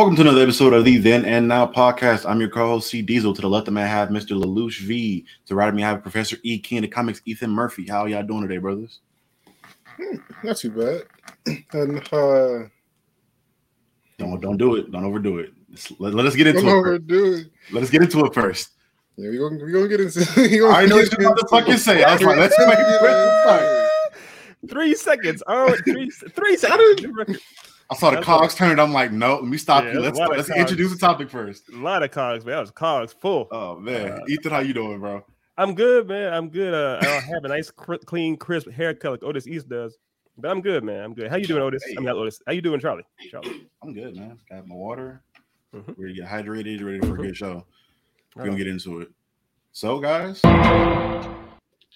Welcome to another episode of the Then and Now podcast. I'm your co-host C Diesel. To the left of me, I have Mr. Lelouch V. To the right of me, I have Professor E. King, the comics, Ethan Murphy. How y'all doing today, brothers? Hmm, not too bad. And uh, don't don't do it. Don't overdo it. Let, let, us get into don't it. overdo it. Let us get into it first. Yeah, we're gonna, we gonna get into. Gonna I know what you're about to fucking say. I was like, let's make it. Three seconds. Oh, three, three seconds. I saw the That's cogs turn. I'm like, no, let me stop yeah, you. Let's let's introduce the topic first. A lot of cogs, man. That was cogs full. Oh man, uh, Ethan, how you doing, bro? I'm good, man. I'm good. Uh, I have a nice, cr- clean, crisp haircut like Otis East does. But I'm good, man. I'm good. How you doing, Otis? Hey. I'm not Otis. How you doing, Charlie? Charlie. I'm good, man. Got my water. Mm-hmm. Ready to get hydrated. Ready for mm-hmm. a good show. We're gonna get into it. So, guys,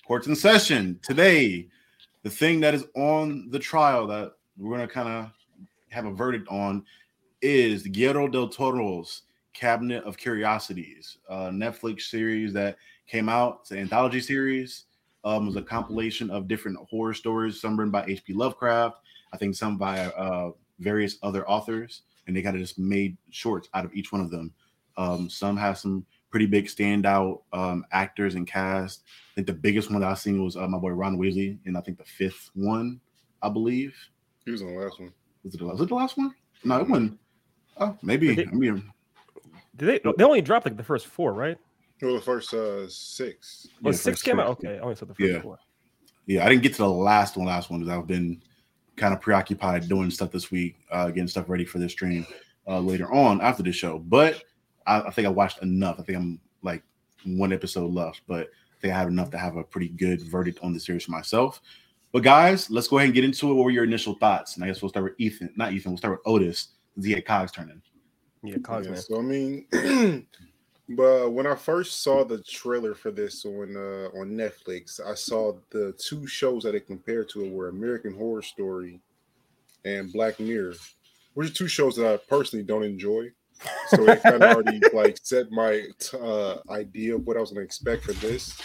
court's in session today. The thing that is on the trial that we're gonna kind of have a verdict on is Guillermo del Toro's Cabinet of Curiosities, a Netflix series that came out. It's an anthology series. Um, it was a compilation of different horror stories, some written by H.P. Lovecraft, I think some by uh, various other authors, and they kind of just made shorts out of each one of them. Um, some have some pretty big standout um, actors and cast. I think the biggest one that I've seen was uh, my boy Ron Weasley, and I think the fifth one, I believe. He was on the last one. Was it the, was it the last one? No, it wasn't. Oh, maybe. They, I mean, did they? They only dropped like the first four, right? Well, the first uh, six. Well, yeah, six came out. Okay, I only saw the first yeah. four. Yeah, I didn't get to the last one. Last one because I've been kind of preoccupied doing stuff this week, uh, getting stuff ready for this stream uh, later on after the show. But I, I think I watched enough. I think I'm like one episode left, but I think I have enough to have a pretty good verdict on the series for myself. But guys, let's go ahead and get into it. What were your initial thoughts? And I guess we'll start with Ethan. Not Ethan. We'll start with Otis. He had Cogs turning. Yeah, Cogs. Yeah, so I mean, but when I first saw the trailer for this on uh, on Netflix, I saw the two shows that it compared to it were American Horror Story and Black Mirror, which are two shows that I personally don't enjoy. So it kind of already like set my uh, idea of what I was going to expect for this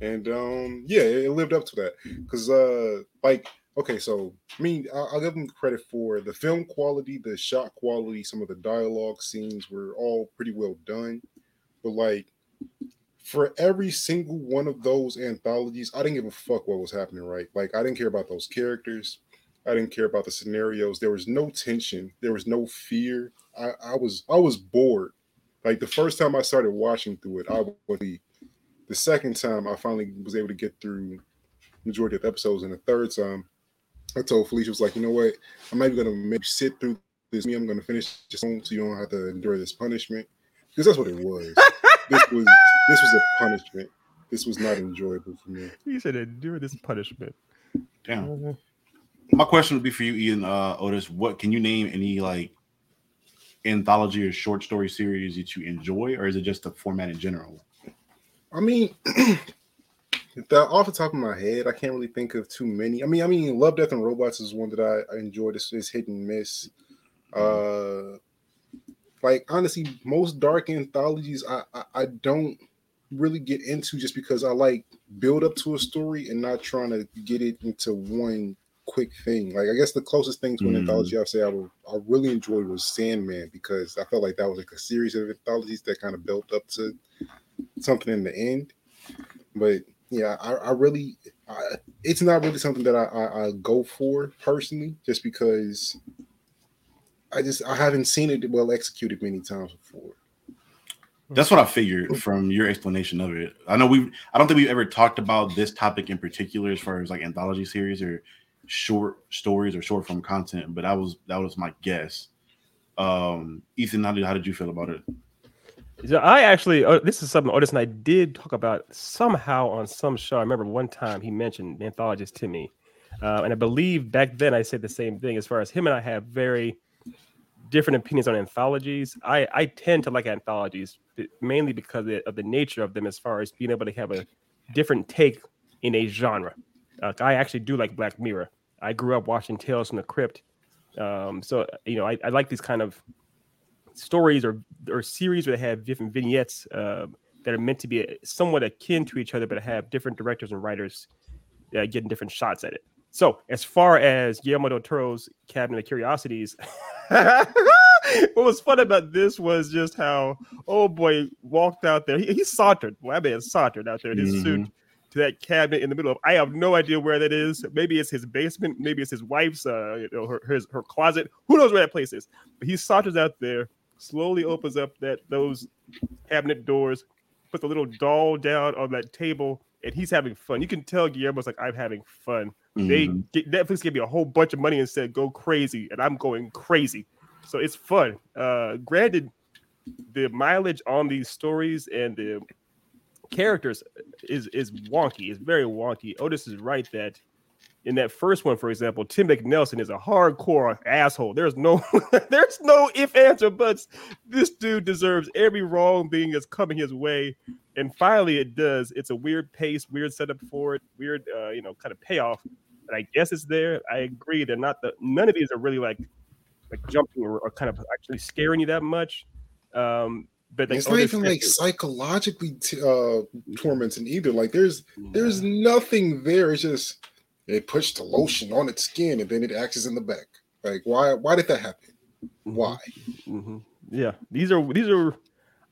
and um yeah it lived up to that. Because uh like okay so i mean I'll, I'll, give them credit for the film quality the shot quality some of the dialogue scenes were all pretty well done. But like for every single one of those anthologies i didn't give a fuck what was happening right? Like i didn't care about those characters. I didn't care about the scenarios. There was no tension. There was no fear. I, I was i was bored. Like the first time i started watching through it i was the second time, I finally was able to get through majority of the episodes, and the third time, I told Felicia, was like, you know what? I'm not even gonna maybe sit through this. Me, I'm gonna finish this home so you don't have to endure this punishment because that's what it was. this was this was a punishment. This was not enjoyable for me. You said endure this punishment. Damn. My question would be for you, Ian uh, Otis. What can you name any like anthology or short story series that you enjoy, or is it just the format in general? I mean, the, off the top of my head, I can't really think of too many. I mean, I mean, Love, Death, and Robots is one that I, I enjoyed. It's, it's hit and miss. Uh, like honestly, most dark anthologies I, I, I don't really get into just because I like build up to a story and not trying to get it into one quick thing. Like I guess the closest thing to an mm. anthology I'd say I, would, I really enjoyed was Sandman because I felt like that was like a series of anthologies that kind of built up to something in the end. But yeah, I, I really, I, it's not really something that I, I, I go for personally, just because I just I haven't seen it well executed many times before. That's what I figured from your explanation of it. I know we I don't think we've ever talked about this topic in particular as far as like anthology series or short stories or short form content, but that was that was my guess. Um Ethan, how did how did you feel about it? So I actually, uh, this is something Otis and I did talk about somehow on some show. I remember one time he mentioned anthologist to me, uh, and I believe back then I said the same thing. As far as him and I have very different opinions on anthologies. I I tend to like anthologies mainly because of the nature of them, as far as being able to have a different take in a genre. Uh, I actually do like Black Mirror. I grew up watching Tales from the Crypt, um, so you know I, I like these kind of stories or or series where they have different vignettes uh, that are meant to be somewhat akin to each other, but have different directors and writers uh, getting different shots at it. So, as far as Guillermo del Toro's Cabinet of Curiosities, what was fun about this was just how oh boy walked out there. He, he sauntered. Well, I mean, sauntered out there in his mm-hmm. suit to that cabinet in the middle of. I have no idea where that is. Maybe it's his basement. Maybe it's his wife's, uh, you know, her his, her closet. Who knows where that place is? But he saunters out there, slowly opens up that those cabinet doors, puts a little doll down on that table, and he's having fun. You can tell Guillermo's like, I'm having fun. Mm-hmm. They get, Netflix gave me a whole bunch of money and said, go crazy, and I'm going crazy. So it's fun. Uh, granted, the mileage on these stories and the characters is is wonky. It's very wonky. Otis is right that in that first one, for example, Tim McNelson is a hardcore asshole. There's no there's no if, ands, or buts. This dude deserves every wrong thing that's coming his way. And finally it does. It's a weird pace, weird setup for it, weird uh, you know, kind of payoff. And I guess it's there. I agree. They're not the none of these are really like like jumping or, or kind of actually scaring you that much. Um, but like, it's not even like psychologically t- uh, tormenting either. Like there's there's nothing there. It's just it pushed the lotion on its skin and then it acts in the back. Like why why did that happen? Mm-hmm. Why? Mm-hmm. Yeah, these are these are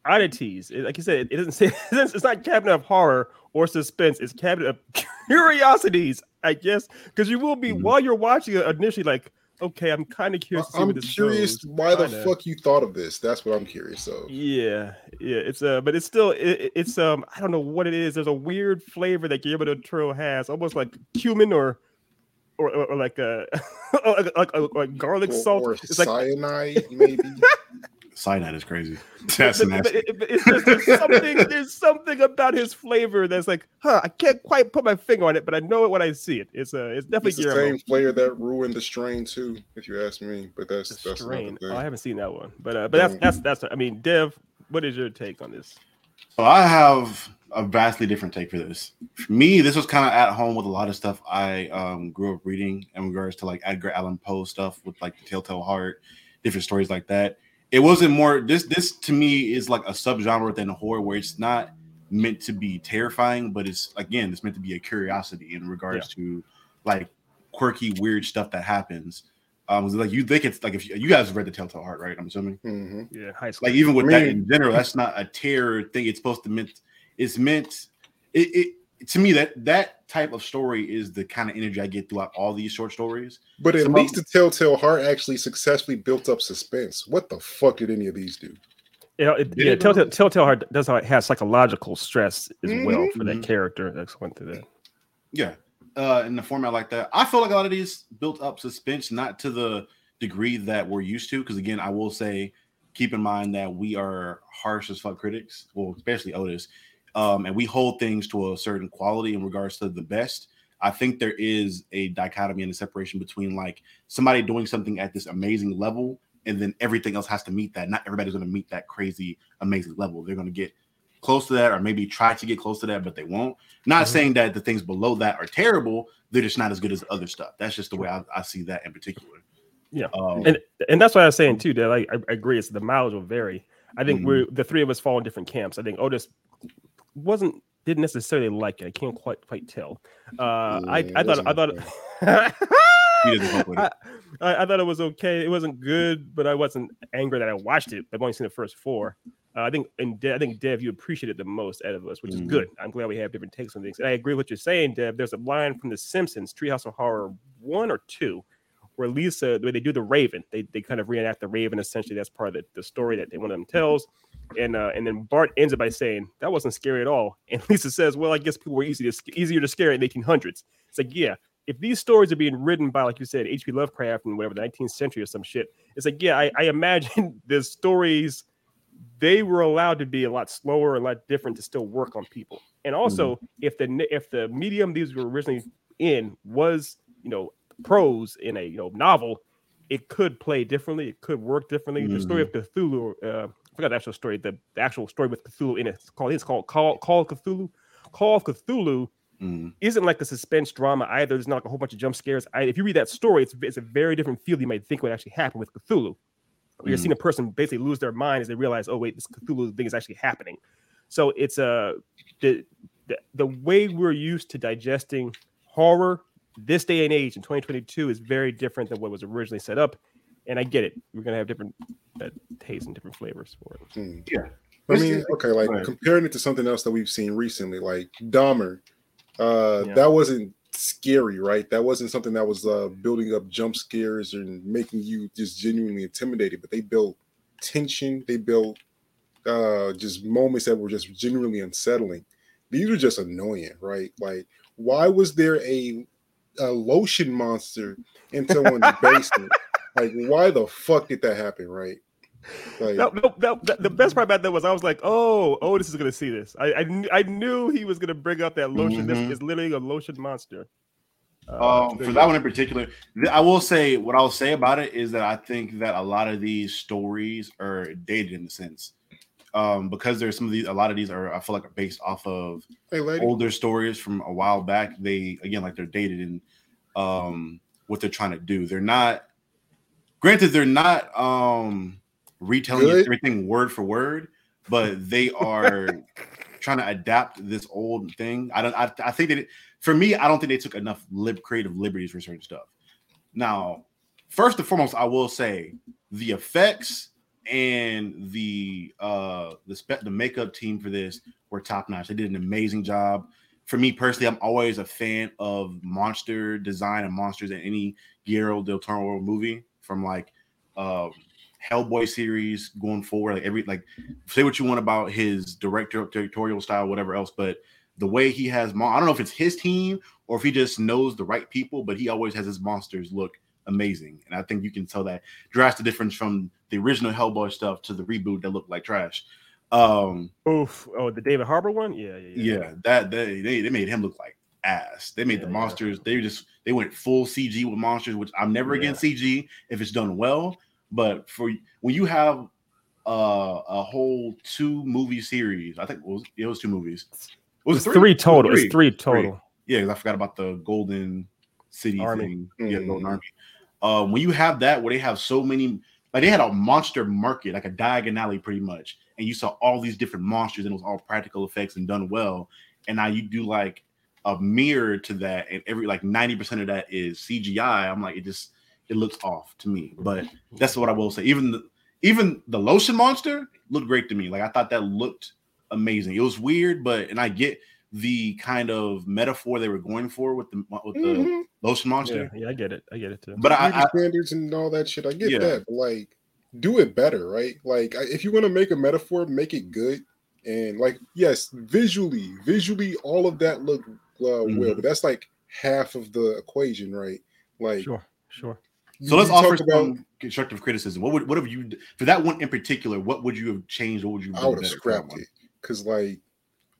oddities. Like you said, it doesn't say it's not cabinet of horror or suspense. It's cabinet of curiosities, I guess, because you will be mm-hmm. while you're watching it initially like okay, I'm kind of curious. I'm curious goes. why kinda. the fuck you thought of this. That's what I'm curious of. Yeah, yeah. It's uh, but it's still it, it's um, I don't know what it is. There's a weird flavor that Guillermo del Toro has, almost like cumin or. Or, or, or like a like, like, like garlic salt. Or it's cyanide, like... maybe. Cyanide is crazy. That's but, nasty. But it, just, there's something. There's something about his flavor that's like, huh? I can't quite put my finger on it, but I know it when I see it. It's a. Uh, it's definitely it's the same flavor that ruined the strain too, if you ask me. But that's the that's strain. Oh, I haven't seen that one, but uh, but that's that's that's. I mean, Dev, what is your take on this? So I have a vastly different take for this. For me, this was kind of at home with a lot of stuff I um, grew up reading in regards to like Edgar Allan Poe stuff with like the Telltale Heart, different stories like that it wasn't more this this to me is like a subgenre within horror where it's not meant to be terrifying, but it's again it's meant to be a curiosity in regards yeah. to like quirky, weird stuff that happens. Um, like you think it's like if you, you guys read the Telltale Heart, right? I'm assuming. Mm-hmm. Yeah, high school. Like even with I mean, that in general, that's not a terror thing. It's supposed to meant. It's meant. It, it to me that that type of story is the kind of energy I get throughout all these short stories. But at least the Telltale Heart actually successfully built up suspense. What the fuck did any of these do? You know, it, yeah, Telltale, Telltale Heart does have psychological stress as mm-hmm. well for that mm-hmm. character that's went through that. Yeah, uh, in the format like that, I feel like a lot of these built up suspense, not to the degree that we're used to. Because again, I will say, keep in mind that we are harsh as fuck critics. Well, especially Otis um, and we hold things to a certain quality in regards to the best. I think there is a dichotomy and a separation between like somebody doing something at this amazing level and then everything else has to meet that. Not everybody's going to meet that crazy, amazing level. They're going to get close to that or maybe try to get close to that, but they won't. Not mm-hmm. saying that the things below that are terrible. They're just not as good as other stuff. That's just the way I, I see that in particular. Yeah. Um, and and that's what I was saying too, that like, I, I agree. It's the mileage will vary. I think mm-hmm. we're the three of us fall in different camps. I think Otis wasn't didn't necessarily like it. I can't quite quite tell. Uh, yeah, I I thought I thought. I, I, I, thought it was okay. It wasn't good, but I wasn't angry that I watched it. I've only seen the first four. Uh, I think and De- I think Dev, you appreciated the most out of us, which mm-hmm. is good. I'm glad we have different takes on things. And I agree with what you're saying, Dev. There's a line from The Simpsons, Treehouse of Horror one or two, where Lisa, the way they do the Raven, they, they kind of reenact the Raven. Essentially, that's part of the, the story that they, one of them tells. And uh, and then Bart ends it by saying that wasn't scary at all. And Lisa says, "Well, I guess people were easy to, easier to scare in the 1800s." It's like, yeah, if these stories are being written by, like you said, H.P. Lovecraft and whatever the 19th century or some shit, it's like, yeah, I, I imagine the stories they were allowed to be a lot slower, a lot different to still work on people. And also, mm-hmm. if the if the medium these were originally in was, you know, prose in a you know novel, it could play differently. It could work differently. Mm-hmm. The story of mm-hmm. Cthulhu, uh, I forgot the actual story. The, the, actual story with Cthulhu in it. It's called it's called Call Call of Cthulhu. Call of Cthulhu mm-hmm. isn't like a suspense drama either. There's not like a whole bunch of jump scares. I, if you read that story, it's it's a very different feel you might think would actually happen with Cthulhu. Mm-hmm. You're seeing a person basically lose their mind as they realize, oh wait, this Cthulhu thing is actually happening. So it's a uh, the, the the way we're used to digesting horror this day and age in 2022 is very different than what was originally set up. And I get it. We're gonna have different uh, tastes and different flavors for it. Hmm. Yeah. I mean, okay, like comparing it to something else that we've seen recently, like Dahmer, uh, Yeah. that wasn't scary, right? That wasn't something that was uh, building up jump scares and making you just genuinely intimidated. But they built tension. They built uh, just moments that were just genuinely unsettling. These are just annoying, right? Like, why was there a, a lotion monster in someone's basement? Like, why the fuck did that happen, right? Like, No, no, no, the- the best part about that was I was like, oh, Otis is gonna see this. I I, kn- I knew he was gonna bring up that lotion. Mhm. This is literally a lotion monster. Uh, Um, for that one in particular, th- I will say what I'll say about it is that I think that a lot of these stories are dated in the sense, um, because there's some of these, a lot of these are I feel like are based off of hey, older stories from a while back. They again like they're dated in um what they're trying to do. They're not granted they're not um retelling Good. everything word for word, but they are trying to adapt this old thing. I don't I, I think that it, for me, I don't think they took enough lib creative liberties for certain stuff. Now, first and foremost, I will say the effects and the uh the spe- the makeup team for this were top notch. They did an amazing job. For me personally, I'm always a fan of monster design and monsters in any Guillermo del Toro movie, from like um, Hellboy series going forward. Like every like, say what you want about his director directorial style, whatever else, but the way he has, mon- I don't know if it's his team or if he just knows the right people, but he always has his monsters look amazing, and I think you can tell that drastic difference from the original Hellboy stuff to the reboot that looked like trash. Um, Oof. Oh, the David Harbour one? Yeah, yeah, yeah. yeah, that they they, they made him look like ass. They made Yeah, the yeah. monsters. They just they went full CG with monsters, which I'm never against CG if it's done well. But for when you have uh, a whole two movie series, I think it was, it was two movies. It was it three, total. Three. It's three total. Yeah, 'cause I forgot about the Golden City Army. thing. Yeah, Mhm. Golden Army. Uh, when you have that, where they have so many, like they had a monster market, like a Diagon Alley, pretty much, and you saw all these different monsters, and it was all practical effects and done well. And now you do like a mirror to that, and every like ninety percent of that is CGI. I'm like, it just it looks off to me. But that's what I will say. Even the even the lotion monster looked great to me. Like I thought that looked amazing. It was weird, but and I get the kind of metaphor they were going for with the with the Mhm. lotion monster. Yeah, yeah, I get it. I get it too. But I, I standards and all that shit. I get Yeah. that, but like, do it better, right? Like, if you're gonna make a metaphor, make it good. And like, yes, visually, visually, all of that look uh, well, Mhm. but that's like half of the equation, right? Like, Sure, sure. so let's offer talk some constructive criticism. What would what have you for that one in particular? What would you have changed? What would you? have I would have better for that scrapped it because, like,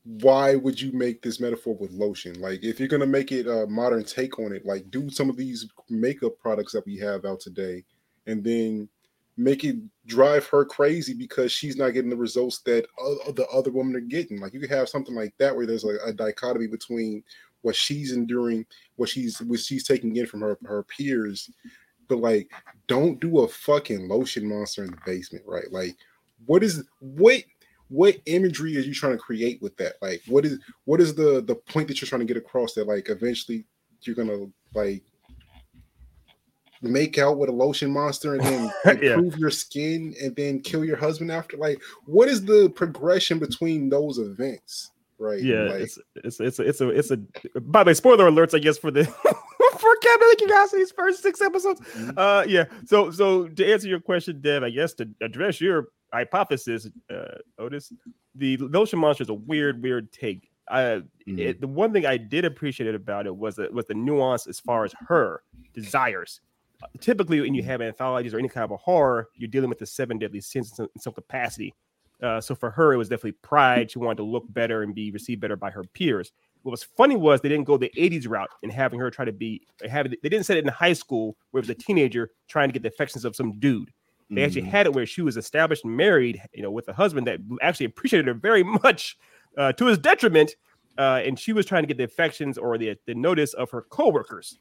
why would you make this metaphor with lotion? Like, if you're gonna make it a modern take on it, like, do some of these makeup products that we have out today, and then make it drive her crazy because she's not getting the results that the other women are getting. Like, you could have something like that where there's like a dichotomy between what she's enduring, what she's what she's taking in from her her peers, but like, don't do a fucking lotion monster in the basement, right? Like, what is what what imagery are you trying to create with that? Like, what is what is the the point that you're trying to get across that like eventually you're gonna like make out with a lotion monster and then Yeah. improve your skin and then kill your husband after? Like, what is the progression between those events? Right? Yeah, Like, it's it's it's a, it's a it's a. By the way, spoiler alerts, I guess for the for Captain Curiosity's first six episodes. Mhm. Uh, yeah. So so to answer your question, Dev, I guess to address your hypothesis, uh, Otis, the Lotion Monster is a weird, weird take. I Mhm. it, the one thing I did appreciate about it was the, was the nuance as far as her desires. Uh, Typically, when you have anthologies or any kind of a horror, you're dealing with the seven deadly sins in some, in some capacity. Uh, so for her, it was definitely pride. She wanted to look better and be received better by her peers. What was funny was they didn't go the 80s route in having her try to be having they didn't set it in high school where it was a teenager trying to get the affections of some dude. They actually Mhm. had it where she was established and married, you know, with a husband that actually appreciated her very much uh, to his detriment. Uh, and she was trying to get the affections or the, the notice of her coworkers.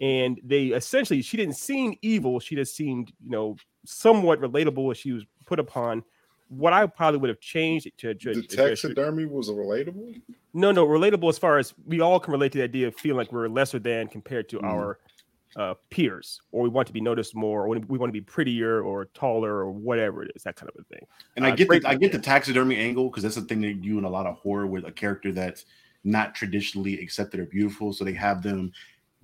And they essentially, she didn't seem evil. She just seemed, you know, somewhat relatable as she was put upon. what I probably would have changed it to, to the taxidermy was relatable. No, no, relatable as far as we all can relate to the idea of feeling like we're lesser than compared to mm. our uh, peers, or we want to be noticed more, or we want to be prettier or taller or whatever it is, that kind of a thing. And uh, I get the, I get the taxidermy angle because that's the thing they do in a lot of horror with a character that's not traditionally accepted or beautiful, so they have them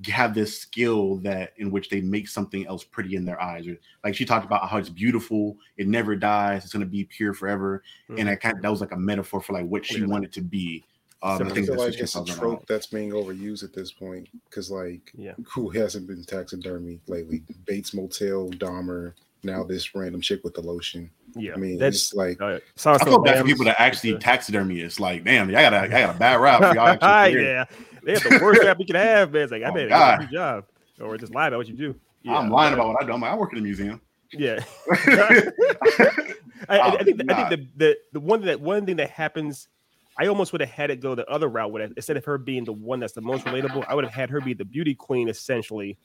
have this skill that in which they make something else pretty in their eyes. Or like she talked about how it's beautiful, it never dies, it's gonna be pure forever. Mm-hmm. And I kind of, that was like a metaphor for like what she wanted to be. Um, I think like it's a trope that's being overused at this point because, like, yeah, who hasn't been taxidermy lately? Bates Motel, Dahmer, now this random chick with the lotion. Yeah, I mean, that's like uh, I feel bad for people that actually taxidermy. It's like, damn, I got a, I got a bad rap. yeah, they have the worst rap you can have, man. It's like, I oh, made a good job, or just lie about what you do. Yeah, I'm lying about what I do. I'm, I work in a museum. Yeah, I, I, I, think the, I think the, the the one that one thing that happens I almost would have had it go the other route with it. Instead of her being the one that's the most relatable, I would have had her be the beauty queen essentially,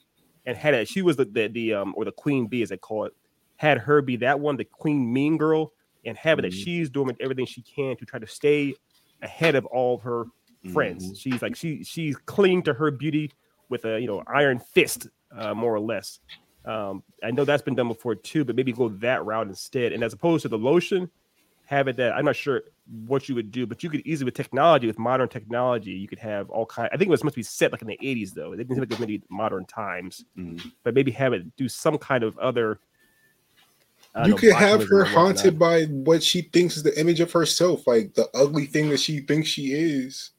and had it. She was the the, the um or the queen bee as they call it. Had her be that one, the queen mean girl, and have it mm-hmm. that she's doing everything she can to try to stay ahead of all of her friends. Mm-hmm. She's like she she's clinging to her beauty with a you know iron fist, uh, more or less. Um, I know that's been done before too, but maybe go that route instead. And as opposed to the lotion, have it that I'm not sure what you would do, but you could easily with technology, with modern technology, you could have all kind. I think it was supposed to be set like in the 80s though. They didn't think it maybe modern times, mm-hmm. but maybe have it do some kind of other. You know, could have her haunted by what she thinks is the image of herself, like the ugly thing that she thinks she is,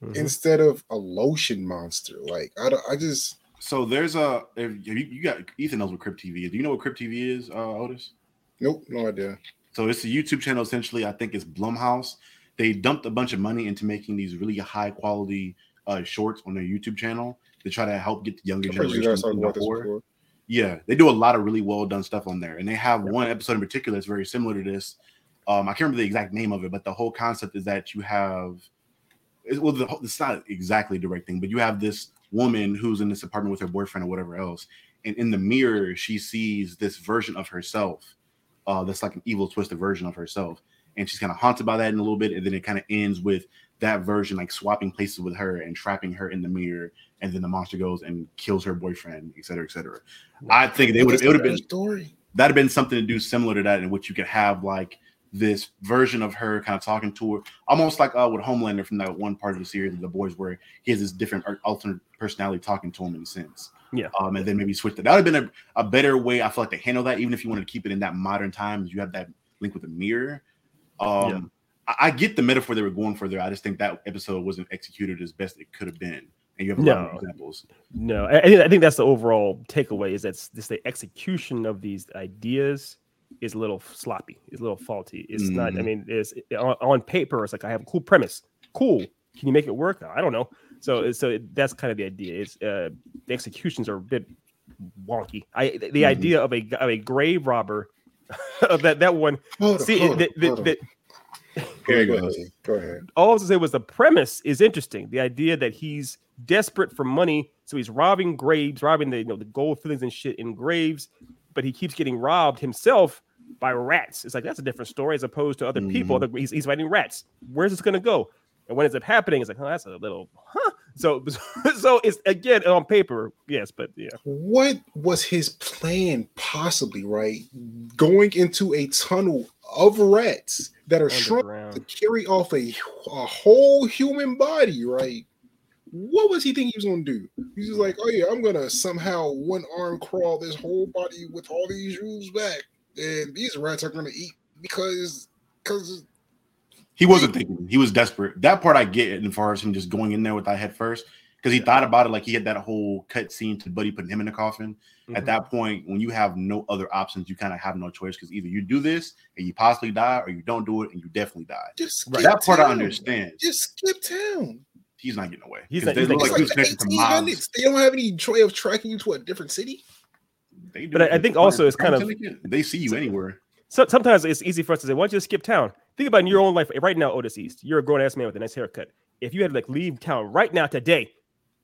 mm-hmm. instead of a lotion monster. Like I, don't, I just. So there's a if you, you got Ethan knows what Crypt TV is. Do you know what Crypt TV is, uh, Otis? Nope, no idea. So it's a YouTube channel essentially. I think it's Blumhouse. They dumped a bunch of money into making these really high quality uh, shorts on their YouTube channel to try to help get the younger generation. Yeah, they do a lot of really well done stuff on there, and they have yeah. one episode in particular that's very similar to this. Um, I can't remember the exact name of it, but the whole concept is that you have, well, the, it's not exactly directing, but you have this woman who's in this apartment with her boyfriend or whatever else, and in the mirror she sees this version of herself uh, that's like an evil twisted version of herself. And she's kind of haunted by that in a little bit and then it kind of ends with that version like swapping places with her and trapping her in the mirror and then the monster goes and kills her boyfriend et cetera et cetera. I think they would it would have been story. that'd have been something to do similar to that in which you could have like this version of her kind of talking to her almost like uh with homelander from that one part of the series the boys where he has this different alternate personality talking to him in a sense yeah. Um, and then maybe switch that. That would have been a, a better way, I feel like, to handle that, even if you wanted to keep it in that modern times, you have that link with the mirror. Um, yeah. I, I, get the metaphor they were going for there. I just think that episode wasn't executed as best it could have been. And you have a no, lot of examples. No, I, I think that's the overall takeaway is that just the execution of these ideas is a little sloppy, is a little faulty. It's mm-hmm. not, I mm-hmm. mean, it's on, on paper, it's like I have a cool premise. Cool. Can you make it work? I don't know. So so that's kind of the idea. It's uh, the executions are a bit wonky. I the mm-hmm. idea of a of a grave robber of that that one. Hold see, on, the, the, the, go, ahead, go ahead. All I was to say was the premise is interesting. The idea that he's desperate for money, so he's robbing graves, robbing the you know the gold fillings and shit in graves, but he keeps getting robbed himself by rats. It's like that's a different story as opposed to other mm-hmm. people. He's, he's fighting rats. Where's this gonna go? And when ends up happening, it's like, oh, that's a little, huh? So, so it's again on paper, yes, but yeah. What was his plan, possibly? Right, going into a tunnel of rats that are shrunk to carry off a, a whole human body, right? What was he thinking he was gonna do? He's just like, oh yeah, I'm gonna somehow one arm crawl this whole body with all these rules back, and these rats are gonna eat because because he wasn't thinking. He was desperate. That part I get as far as him just going in there with that head first. Because he yeah. thought about it like he had that whole cut scene to Buddy putting him in the coffin. Mm-hmm. At that point, when you have no other options, you kind of have no choice because either you do this and you possibly die, or you don't do it and you definitely die. Just that part I understand. Just skip town. He's not getting away. He's, not, he's like, like, like They don't have any way of tracking you to a different city. They do. But I, I think also it's kind of they see you anywhere. So sometimes it's easy for us to say, "Why don't you just skip town?" Think about in your own life right now, Otis East. You're a grown ass man with a nice haircut. If you had to like leave town right now today,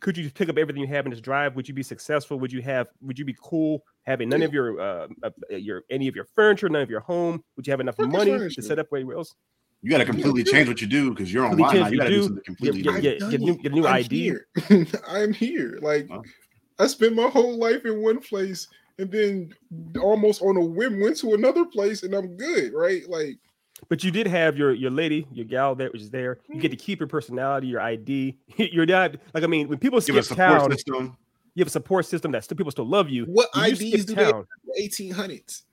could you pick up everything you have and just drive? Would you be successful? Would you have? Would you be cool having none of your uh, uh your any of your furniture, none of your home? Would you have enough money furniture? to set up where else? You got to completely change what you do because you're online now. You got to do something completely get, get, get, get, new, get a new I'm ID. Here. I'm here. Like huh? I spent my whole life in one place and then almost on a whim went to another place and I'm good, right? Like but you did have your your lady, your gal that was there. You get to keep your personality, your ID. You're not like I mean, when people skip town, system. you have a support system that still people still love you. What IDs do town, they eighteen hundreds?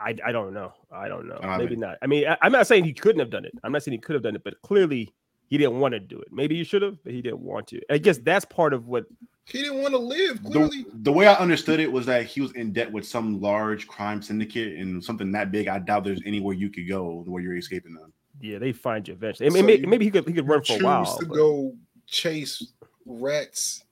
I, I don't know. I don't know. I Maybe mean, not. I mean, I, am not saying he couldn't have done it. I'm not saying he could have done it, but clearly he didn't want to do it. Maybe he should have, but he didn't want to. I guess that's part of what he didn't want to live. Clearly, the, the, way I understood it was that he was in debt with some large crime syndicate and something that big. I doubt there's anywhere you could go where you're escaping them. Yeah, they find you eventually. So maybe, maybe, he could he could run for a while. To but... go chase rats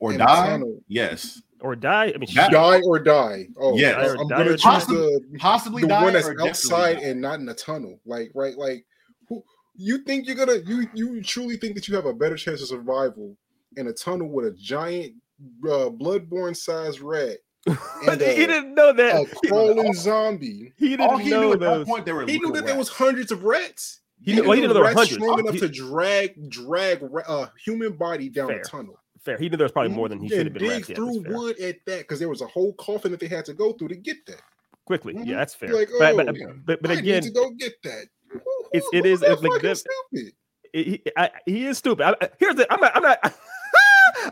or die. Yes. Or die. I mean, die or die. Oh, yes. I'm gonna choose possibly, the possibly the die one that's outside and not in a tunnel. Like, right, like who you think you're gonna you you truly think that you have a better chance of survival in a tunnel with a giant uh, bloodborne sized rat. And a, he didn't know that a crawling zombie. He didn't All he know knew those. Point, there were he knew that rats. there was hundreds of rats. He, he, knew, well, he knew there were hundreds. Strong enough he, to drag drag a uh, human body down fair. a tunnel. Fair. He knew there was probably more than he should have been. Dig rats. through yeah, wood at that because there was a whole coffin that they had to go through to get that. Quickly, mm-hmm. yeah, that's fair. Like, oh, but, but, but, but again, to go get that. It's it is it's like good. Stupid. He, I, he is stupid. I, here's the I'm not, I'm not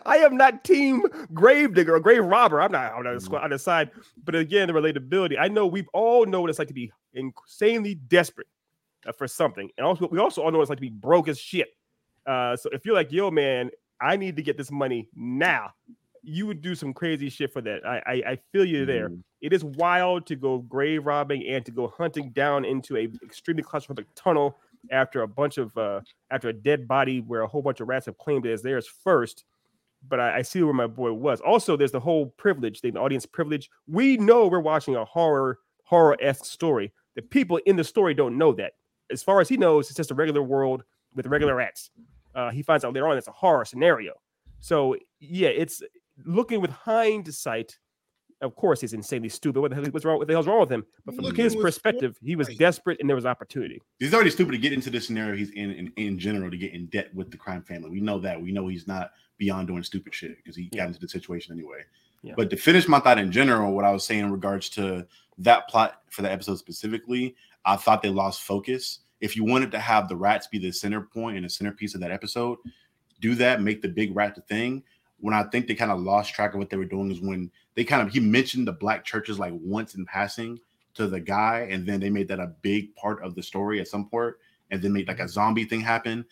I am not team gravedigger or grave robber. I'm not on the, mm-hmm. on the side. But again, the relatability. I know we all know what it's like to be insanely desperate uh, for something, and also we also all know what it's like to be broke as shit. Uh, so if you're like, yo, man, I need to get this money now, you would do some crazy shit for that. I I, I feel you there. Mm. It is wild to go grave robbing and to go hunting down into a extremely claustrophobic tunnel after a bunch of uh after a dead body where a whole bunch of rats have claimed it as theirs first but I, I, see where my boy was. Also, there's the whole privilege thing, the audience privilege. We know we're watching a horror, horror esque story. The people in the story don't know that. As far as he knows, it's just a regular world with regular rats. Uh, he finds out later on it's a horror scenario. So yeah, it's looking with hindsight. Of course, he's insanely stupid. What the hell, what's wrong? What the hell's wrong with him? But from looking his perspective, he was desperate and there was opportunity. He's already stupid to get into the scenario he's in, in in general to get in debt with the crime family. We know that. We know he's not beyond doing stupid shit because he yeah. got into the situation anyway. Yeah. But to finish my thought in general, what I was saying in regards to that plot for the episode specifically, I thought they lost focus. If you wanted to have the rats be the center point and the centerpiece of that episode, do that, make the big rat the thing. When I think they kind of lost track of what they were doing is when they kind of he mentioned the black churches like once in passing to the guy, and then they made that a big part of the story at some point, and then made like a zombie thing happen.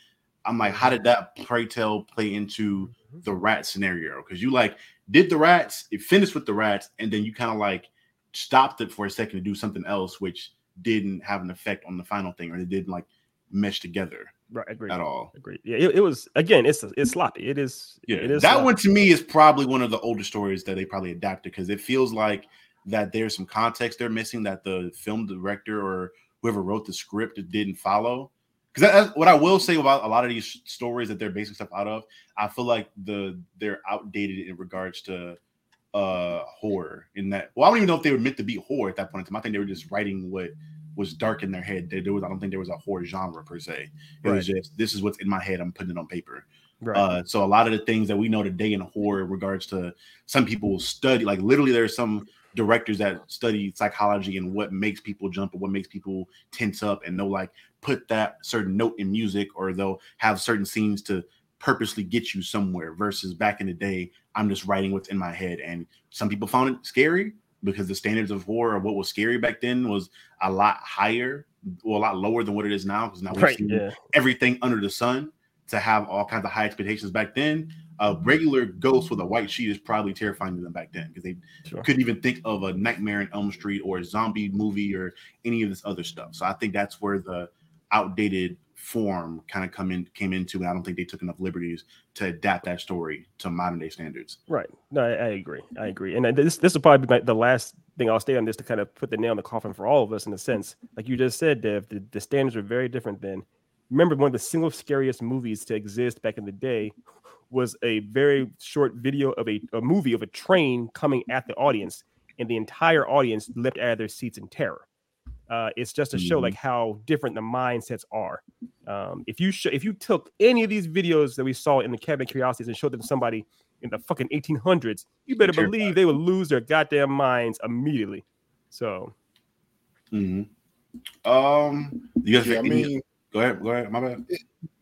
I'm like, how did that pray tell play into mm-hmm. the rat scenario? Because you like did the rats, it finished with the rats, and then you kind of like stopped it for a second to do something else, which didn't have an effect on the final thing, or it didn't like mesh together. Right, agreed. At all. Agreed. Yeah, it, it was again, it's it's sloppy. It is. Yeah, it is that sloppy. one to me is probably one of the older stories that they probably adapted because it feels like that there's some context they're missing that the film director or whoever wrote the script didn't follow because what I will say about a lot of these stories that they're basing stuff out of, I feel like the they're outdated in regards to uh horror. In that, well, I don't even know if they were meant to be horror at that point in time. I think they were just writing what was dark in their head. There was, I don't think there was a horror genre per se. It right. was just this is what's in my head. I'm putting it on paper. Right. Uh, so a lot of the things that we know today in horror, in regards to some people study, like literally, there's some directors that study psychology and what makes people jump and what makes people tense up and they'll like put that certain note in music or they'll have certain scenes to purposely get you somewhere versus back in the day i'm just writing what's in my head and some people found it scary because the standards of horror of what was scary back then was a lot higher or a lot lower than what it is now because now we've right, seen yeah. everything under the sun to have all kinds of high expectations back then a regular ghost with a white sheet is probably terrifying to them back then because they sure. couldn't even think of a Nightmare in Elm Street or a zombie movie or any of this other stuff. So I think that's where the outdated form kind of come in came into and I don't think they took enough liberties to adapt that story to modern day standards. Right. No, I, I agree. I agree. And this this will probably be the last thing I'll stay on this to kind of put the nail in the coffin for all of us in a sense. Like you just said, Dev, the, the standards are very different then. Remember one of the single scariest movies to exist back in the day was a very short video of a, a movie of a train coming at the audience, and the entire audience leapt out of their seats in terror. Uh, it's just to show Mhm. like how different the mindsets are. Um, if you sh- if you took any of these videos that we saw in the Cabinet Curiosities and showed them to somebody in the fucking 1800s, you better Terrified. believe they would lose their goddamn minds immediately. So Mhm. Um, you guys, Yeah, I any- mean, go ahead, go ahead. My bad.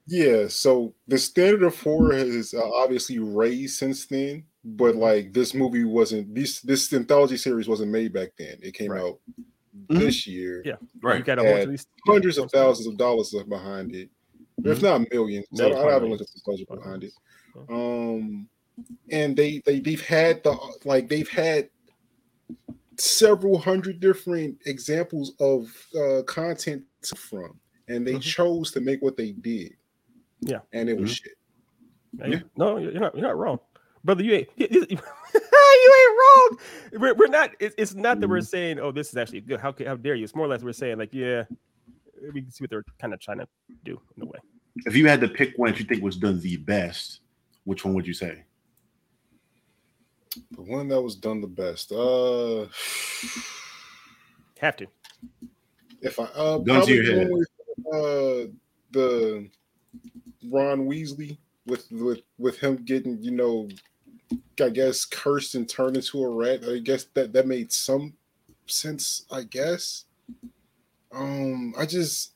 yeah. So the standard of four has uh, obviously raised since then, but Mm-hmm. like this movie wasn't this this anthology series wasn't made back then. It came Right. out Mhm. this year. Yeah. right. you Right. got a whole And at least Hundreds of thousands of dollars behind it, if not millions. I, Millions, I haven't millions. looked at the budget behind it. Um, and they they they've had the like they've had several hundred different examples of uh, content from, and they Mhm. chose to make what they did. Yeah. and it was Mhm. shit. Yeah. No, you're not. You're not wrong, brother. You ain't. You, you- you ain't wrong. We're, we're not. It's, it's not that we're Mhm. saying, "Oh, this is actually good." How ca- how dare you? It's more or less we're saying, like, yeah, we can see what they're kind of trying to do in a way. If you had to pick one that you think was done the best, which one would you say? The one that was done the best. Uh, Have to. if I uh, Gun to your probably head. with uh the Ron Weasley with with with him getting you know, I guess cursed and turned into a rat. I guess that that made some sense. I guess. Um, I just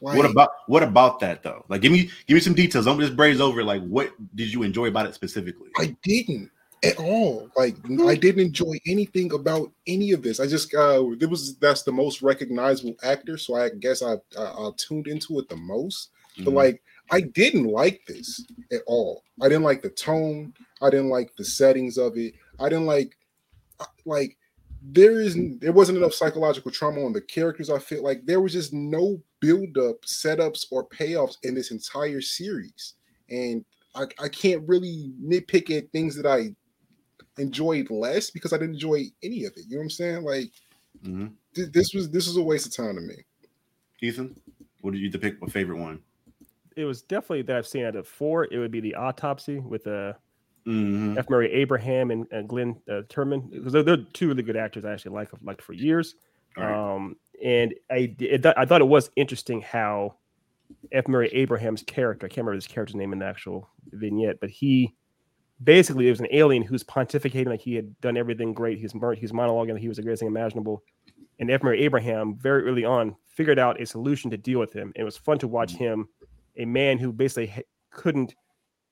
like what about what about that though? Like, give me give me some details. Don't just braze over. Like, what did you enjoy about it specifically? I didn't at all. Like I didn't enjoy anything about any of this. I just uh it was that's the most recognizable actor, so I guess I I, I tuned into it the most. But Mhm. like I didn't like this at all. I didn't like the tone. I didn't like the settings of it. I didn't like like there is there wasn't enough psychological trauma on the characters. I feel like there was just no build up, setups, or payoffs in this entire series. And I, I can't really nitpick at things that I enjoyed less because I didn't enjoy any of it. You know what I'm saying? Like Mhm. th- this was this was a waste of time to me. Ethan, what did you to pick? My favorite one. It was definitely that I've seen out of four. It would be the autopsy with uh, Mhm. F. Murray Abraham and, and Glynn uh, Turman because they're, they're two really good actors. I actually like liked for years. Right. Um, and I it, I thought it was interesting how F. Murray Abraham's character, I can't remember his character's name in the actual vignette, but he basically it was an alien who's pontificating like he had done everything great. He's he's monologuing that he was the greatest thing imaginable. And F. Murray Abraham very early on figured out a solution to deal with him. It was fun to watch him, a man who basically couldn't,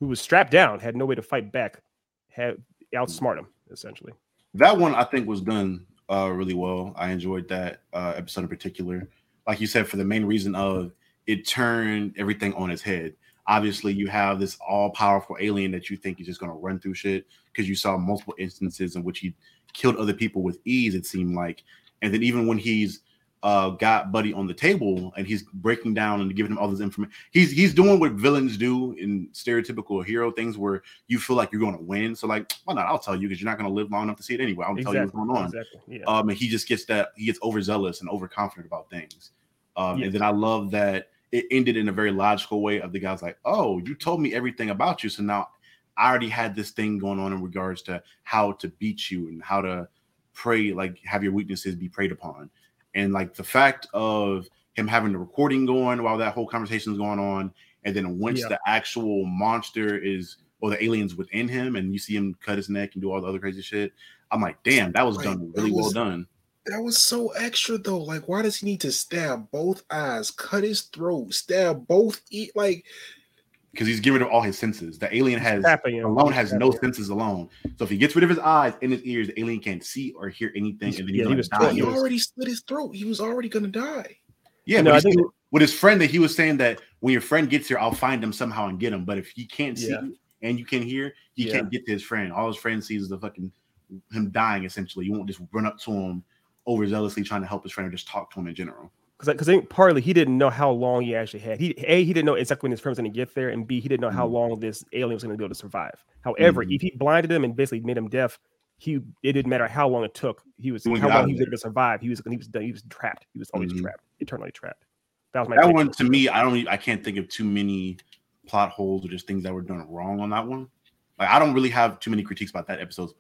who was strapped down, had no way to fight back, had outsmart him essentially. That one I think was done uh, really well. I enjoyed that uh, episode in particular. Like you said, for the main reason of it turned everything on its head. Obviously, you have this all powerful alien that you think is just going to run through shit because you saw multiple instances in which he killed other people with ease, it seemed like. And then even when he's uh, got Buddy on the table and he's breaking down and giving him all this information, he's he's doing what villains do in stereotypical hero things where you feel like you're going to win. So like, why not? I'll tell you because you're not going to live long enough to see it anyway. I'll tell you what's going on. Exactly. Yeah. Um, and he just gets that he gets overzealous and overconfident about things. Um, and then I love that it ended in a very logical way of the guys like, oh, you told me everything about you, so now I already had this thing going on in regards to how to beat you and how to pray, like have your weaknesses be preyed upon, and like the fact of him having the recording going while that whole conversation is going on, and then once Yeah. the actual monster is or the aliens within him, and you see him cut his neck and do all the other crazy shit. I'm like, damn, that was Right, done really well done. That was so extra though. Like, why does he need to stab both eyes, cut his throat, stab both eat like because he's getting rid of all his senses. The alien has Tapping him. alone has no him. senses alone. So if he gets rid of his eyes and his ears, the alien can't see or hear anything, He's- and then yeah, he was die. he he already slit his throat. He was already gonna die. yeah, No, but I think- with his friend that he was saying that when your friend gets here, I'll find him somehow and get him. But if he can't see Yeah. and you can hear, he Yeah. can't get to his friend. All his friend sees is the fucking him dying. Essentially, you won't just run up to him overzealously trying to help his friend or just talk to him in general. Because because I think partly he didn't know how long he actually had. He a he didn't know exactly when his friend was going to get there, and b he didn't know how Mhm. long this alien was going to be able to survive. However, Mhm. if he blinded him and basically made him deaf, he it didn't matter how long it took. He was He how long he was able to survive. He was he was he was trapped. He was always Mhm. trapped, eternally trapped. That was my that one to me, I don't. I can't think of too many plot holes or just things that were done wrong on that one. Like I don't really have too many critiques about that episode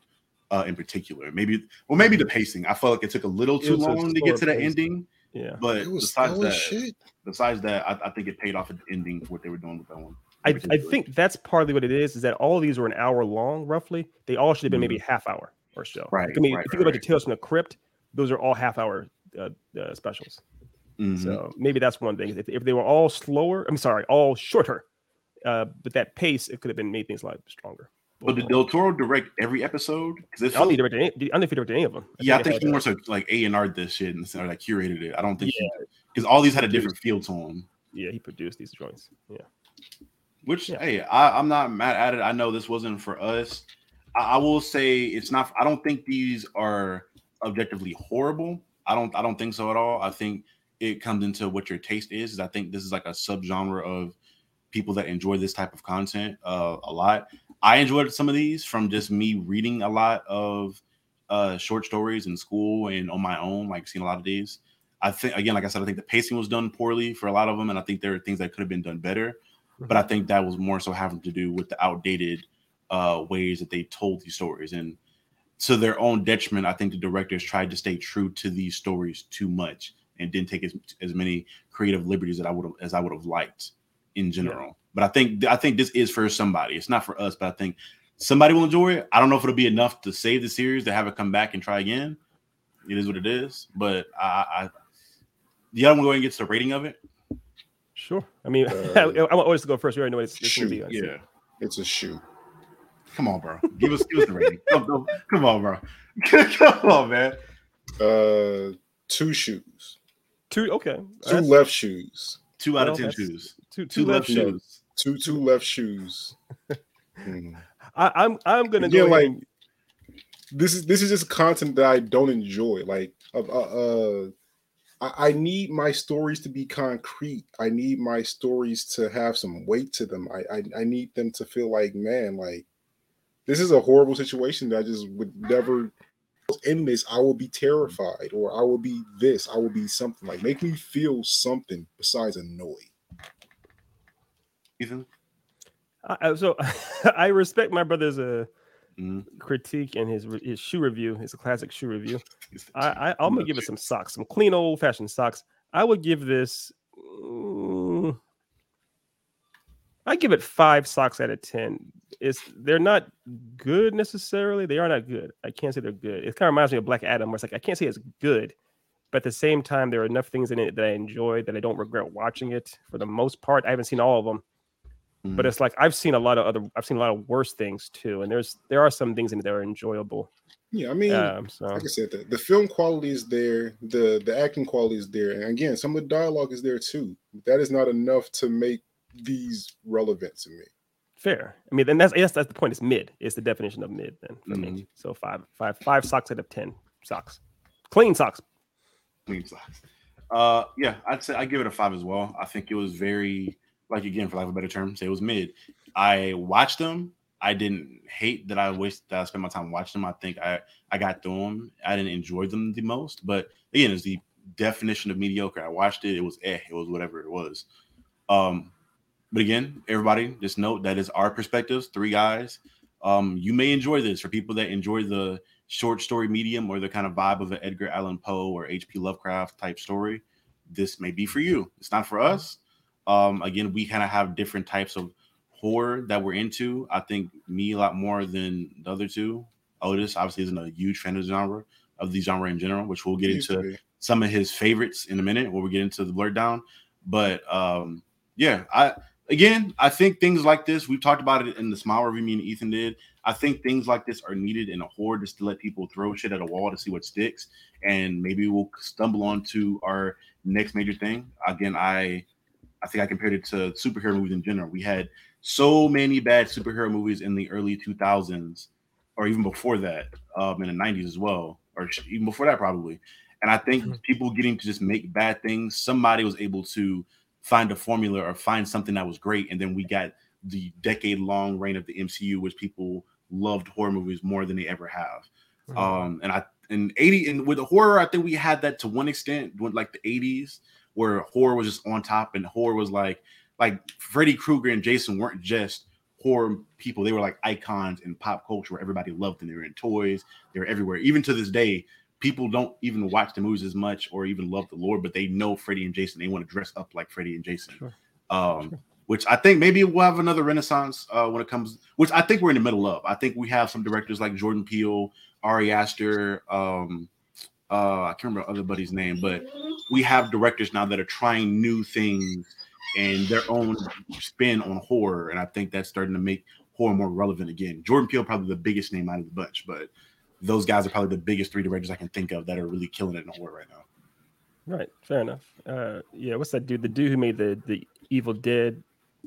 uh, in particular. Maybe, well, maybe the pacing. I felt like it took a little too long to get to the pacing. ending. Yeah, but besides that, shit. besides that, I, I, think it paid off at the ending what they were doing with that one. I, I think that's partly what it is. Is that all of these were an hour long, roughly? They all should have been mm-hmm. maybe half hour or so. Right. I mean, right, if you go back to Tales from the Crypt, those are all half hour uh, uh, specials. Mm-hmm. So maybe that's one thing. If, if they were all slower, I'm sorry, all shorter, uh, but that pace, it could have been made things a lot stronger. But did Del Toro direct every episode? Because I don't need to direct. Any, I don't if he directed any of them. I yeah, think I think he more so like A and R this shit and or like curated it. I don't think because yeah. all these had a different feel to them. Yeah, he produced these joints. Yeah. Which yeah. hey, I, am not mad at it. I know this wasn't for us. I, I will say it's not. I don't think these are objectively horrible. I don't. I don't think so at all. I think it comes into what your taste is. is I think this is like a subgenre of people that enjoy this type of content uh, a lot. I enjoyed some of these from just me reading a lot of uh, short stories in school and on my own, like seeing a lot of these. I think again, like I said, I think the pacing was done poorly for a lot of them, and I think there are things that could have been done better. But I think that was more so having to do with the outdated uh, ways that they told these stories, and to their own detriment, I think the directors tried to stay true to these stories too much and didn't take as, as many creative liberties that I would as I would have liked in general. Yeah. But I think I think this is for somebody. It's not for us, but I think somebody will enjoy it. I don't know if it'll be enough to save the series to have it come back and try again. It is what it is. But I, I the other one going gets the rating of it. Sure. I mean, uh, I, want always to go first. We already know it's, it's going to be. Yeah, it's a shoe. Come on, bro. Give us give us the rating. Come, come, come on, bro. come on, man. Uh, two shoes. Two. Okay. Two that's, left shoes. Two out well, of ten shoes. Two two, two left, left shoes. Two two left shoes. mm. I, am I'm, I'm gonna go like and... this is this is just content that I don't enjoy. Like uh, uh, I, I need my stories to be concrete. I need my stories to have some weight to them. I, I I need them to feel like man, like this is a horrible situation that I just would never in this, I will be terrified, or I will be this, I will be something like make me feel something besides annoyed. I, so I respect my brother's uh, mm-hmm. critique and his his shoe review. It's a classic shoe review. I, I am gonna give it some socks, some clean old fashioned socks. I would give this. Um, I give it five socks out of ten. It's they're not good necessarily. They are not good. I can't say they're good. It kind of reminds me of Black Adam, where it's like I can't say it's good, but at the same time, there are enough things in it that I enjoy that I don't regret watching it. For the most part, I haven't seen all of them, Mm-hmm. But it's like I've seen a lot of other I've seen a lot of worse things too. And there's there are some things in it that are enjoyable. Yeah, I mean, um, so. like I said, the, the film quality is there, the the acting quality is there, and again, some of the dialogue is there too. That is not enough to make these relevant to me. Fair. I mean, then that's yes, that's the point. It's mid. It's the definition of mid then for mm-hmm. me. So five, five, five socks out of ten socks, clean socks. Clean socks. Uh, yeah, I'd say I give it a five as well. I think it was very like again, for lack of a better term, say it was mid. I watched them. I didn't hate that I wish that I spent my time watching them. I think I I got through them. I didn't enjoy them the most, but again, it's the definition of mediocre. I watched it. It was eh. It was whatever it was. Um, but again, everybody, just note that is our perspectives. Three guys. Um, you may enjoy this for people that enjoy the short story medium or the kind of vibe of an Edgar Allan Poe or H.P. Lovecraft type story. This may be for you. It's not for us. Um, again, we kind of have different types of horror that we're into. I think me a lot more than the other two. Otis obviously isn't a huge fan of the genre of the genre in general, which we'll get into some of his favorites in a minute when we get into the blur down. But um, yeah, I again, I think things like this, we've talked about it in the smile review me and Ethan did. I think things like this are needed in a horror just to let people throw shit at a wall to see what sticks. And maybe we'll stumble onto our next major thing. Again, I I think I compared it to superhero movies in general. We had so many bad superhero movies in the early 2000s, or even before that, um, in the 90s as well, or even before that probably. And I think mm-hmm. people getting to just make bad things, somebody was able to find a formula or find something that was great, and then we got the decade-long reign of the MCU, which people loved horror movies more than they ever have. Mm-hmm. Um, and I in 80 and with the horror, I think we had that to one extent, like the 80s where horror was just on top and horror was like like Freddy Krueger and Jason weren't just horror people; they were like icons in pop culture where everybody loved them. They were in toys, they were everywhere. Even to this day, people don't even watch the movies as much or even love the lore, but they know Freddy and Jason. They want to dress up like Freddy and Jason. Sure. Um, sure. Which I think maybe we'll have another renaissance uh, when it comes. Which I think we're in the middle of. I think we have some directors like Jordan Peele, Ari Aster. Um, uh, I can't remember other buddy's name, but we have directors now that are trying new things and their own spin on horror, and I think that's starting to make horror more relevant again. Jordan Peele probably the biggest name out of the bunch, but those guys are probably the biggest three directors I can think of that are really killing it in horror right now. Right, fair enough. Uh, yeah, what's that dude? The dude who made the the Evil Dead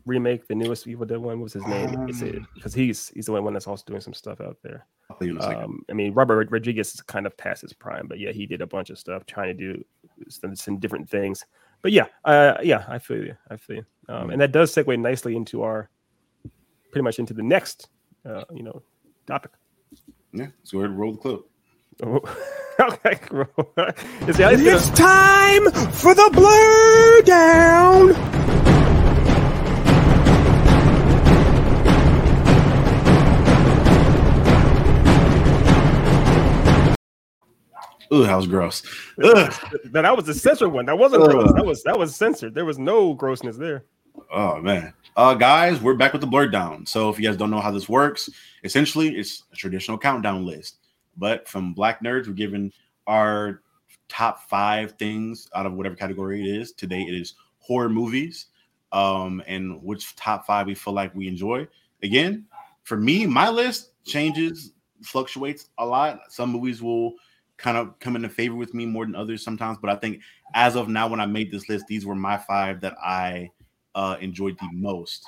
remake, the newest Evil Dead one. What was his name? Because um, he's he's the one that's also doing some stuff out there. Um, I mean, Robert Rodriguez is kind of past his prime, but yeah, he did a bunch of stuff trying to do some, some different things. But yeah, uh, yeah, I feel you. I feel you. Um, and that does segue nicely into our pretty much into the next, uh, you know, topic. Yeah, so we're roll the clip. Oh. okay, it's, it's time for the blur down. Ooh, that was gross. Ugh. That was the censored one. That wasn't gross. That was that was censored. There was no grossness there. Oh man. Uh guys, we're back with the blur down. So if you guys don't know how this works, essentially it's a traditional countdown list. But from Black Nerds, we're giving our top five things out of whatever category it is. Today it is horror movies. Um, and which top five we feel like we enjoy. Again, for me, my list changes, fluctuates a lot. Some movies will kind of come into favor with me more than others sometimes. But I think as of now, when I made this list, these were my five that I uh, enjoyed the most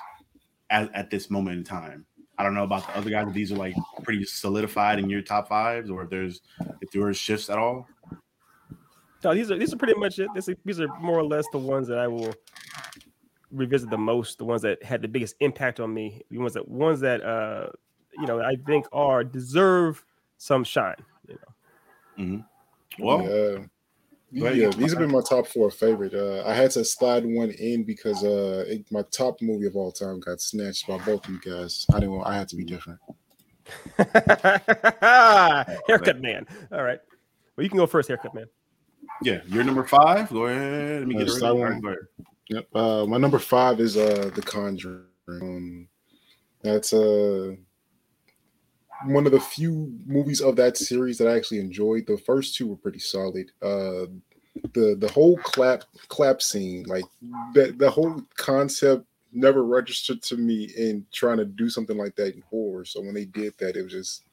at, at this moment in time. I don't know about the other guys, these are like pretty solidified in your top fives, or if there's if yours shifts at all. No, these are these are pretty much it. This, these are more or less the ones that I will revisit the most, the ones that had the biggest impact on me, the ones that ones that uh you know I think are deserve some shine. You know. Mm-hmm. Well, yeah, yeah, these have been my top four favorite. Uh, I had to slide one in because uh, it, my top movie of all time got snatched by both of you guys. I didn't. Want, I had to be different. haircut man. All right. Well, you can go first, haircut man. Yeah, you're number five. Go ahead. Let me get uh, it. Yep. Uh, my number five is uh, The Conjuring. Um, that's uh one of the few movies of that series that I actually enjoyed. The first two were pretty solid. Uh, the the whole clap clap scene, like the the whole concept, never registered to me in trying to do something like that in horror. So when they did that, it was just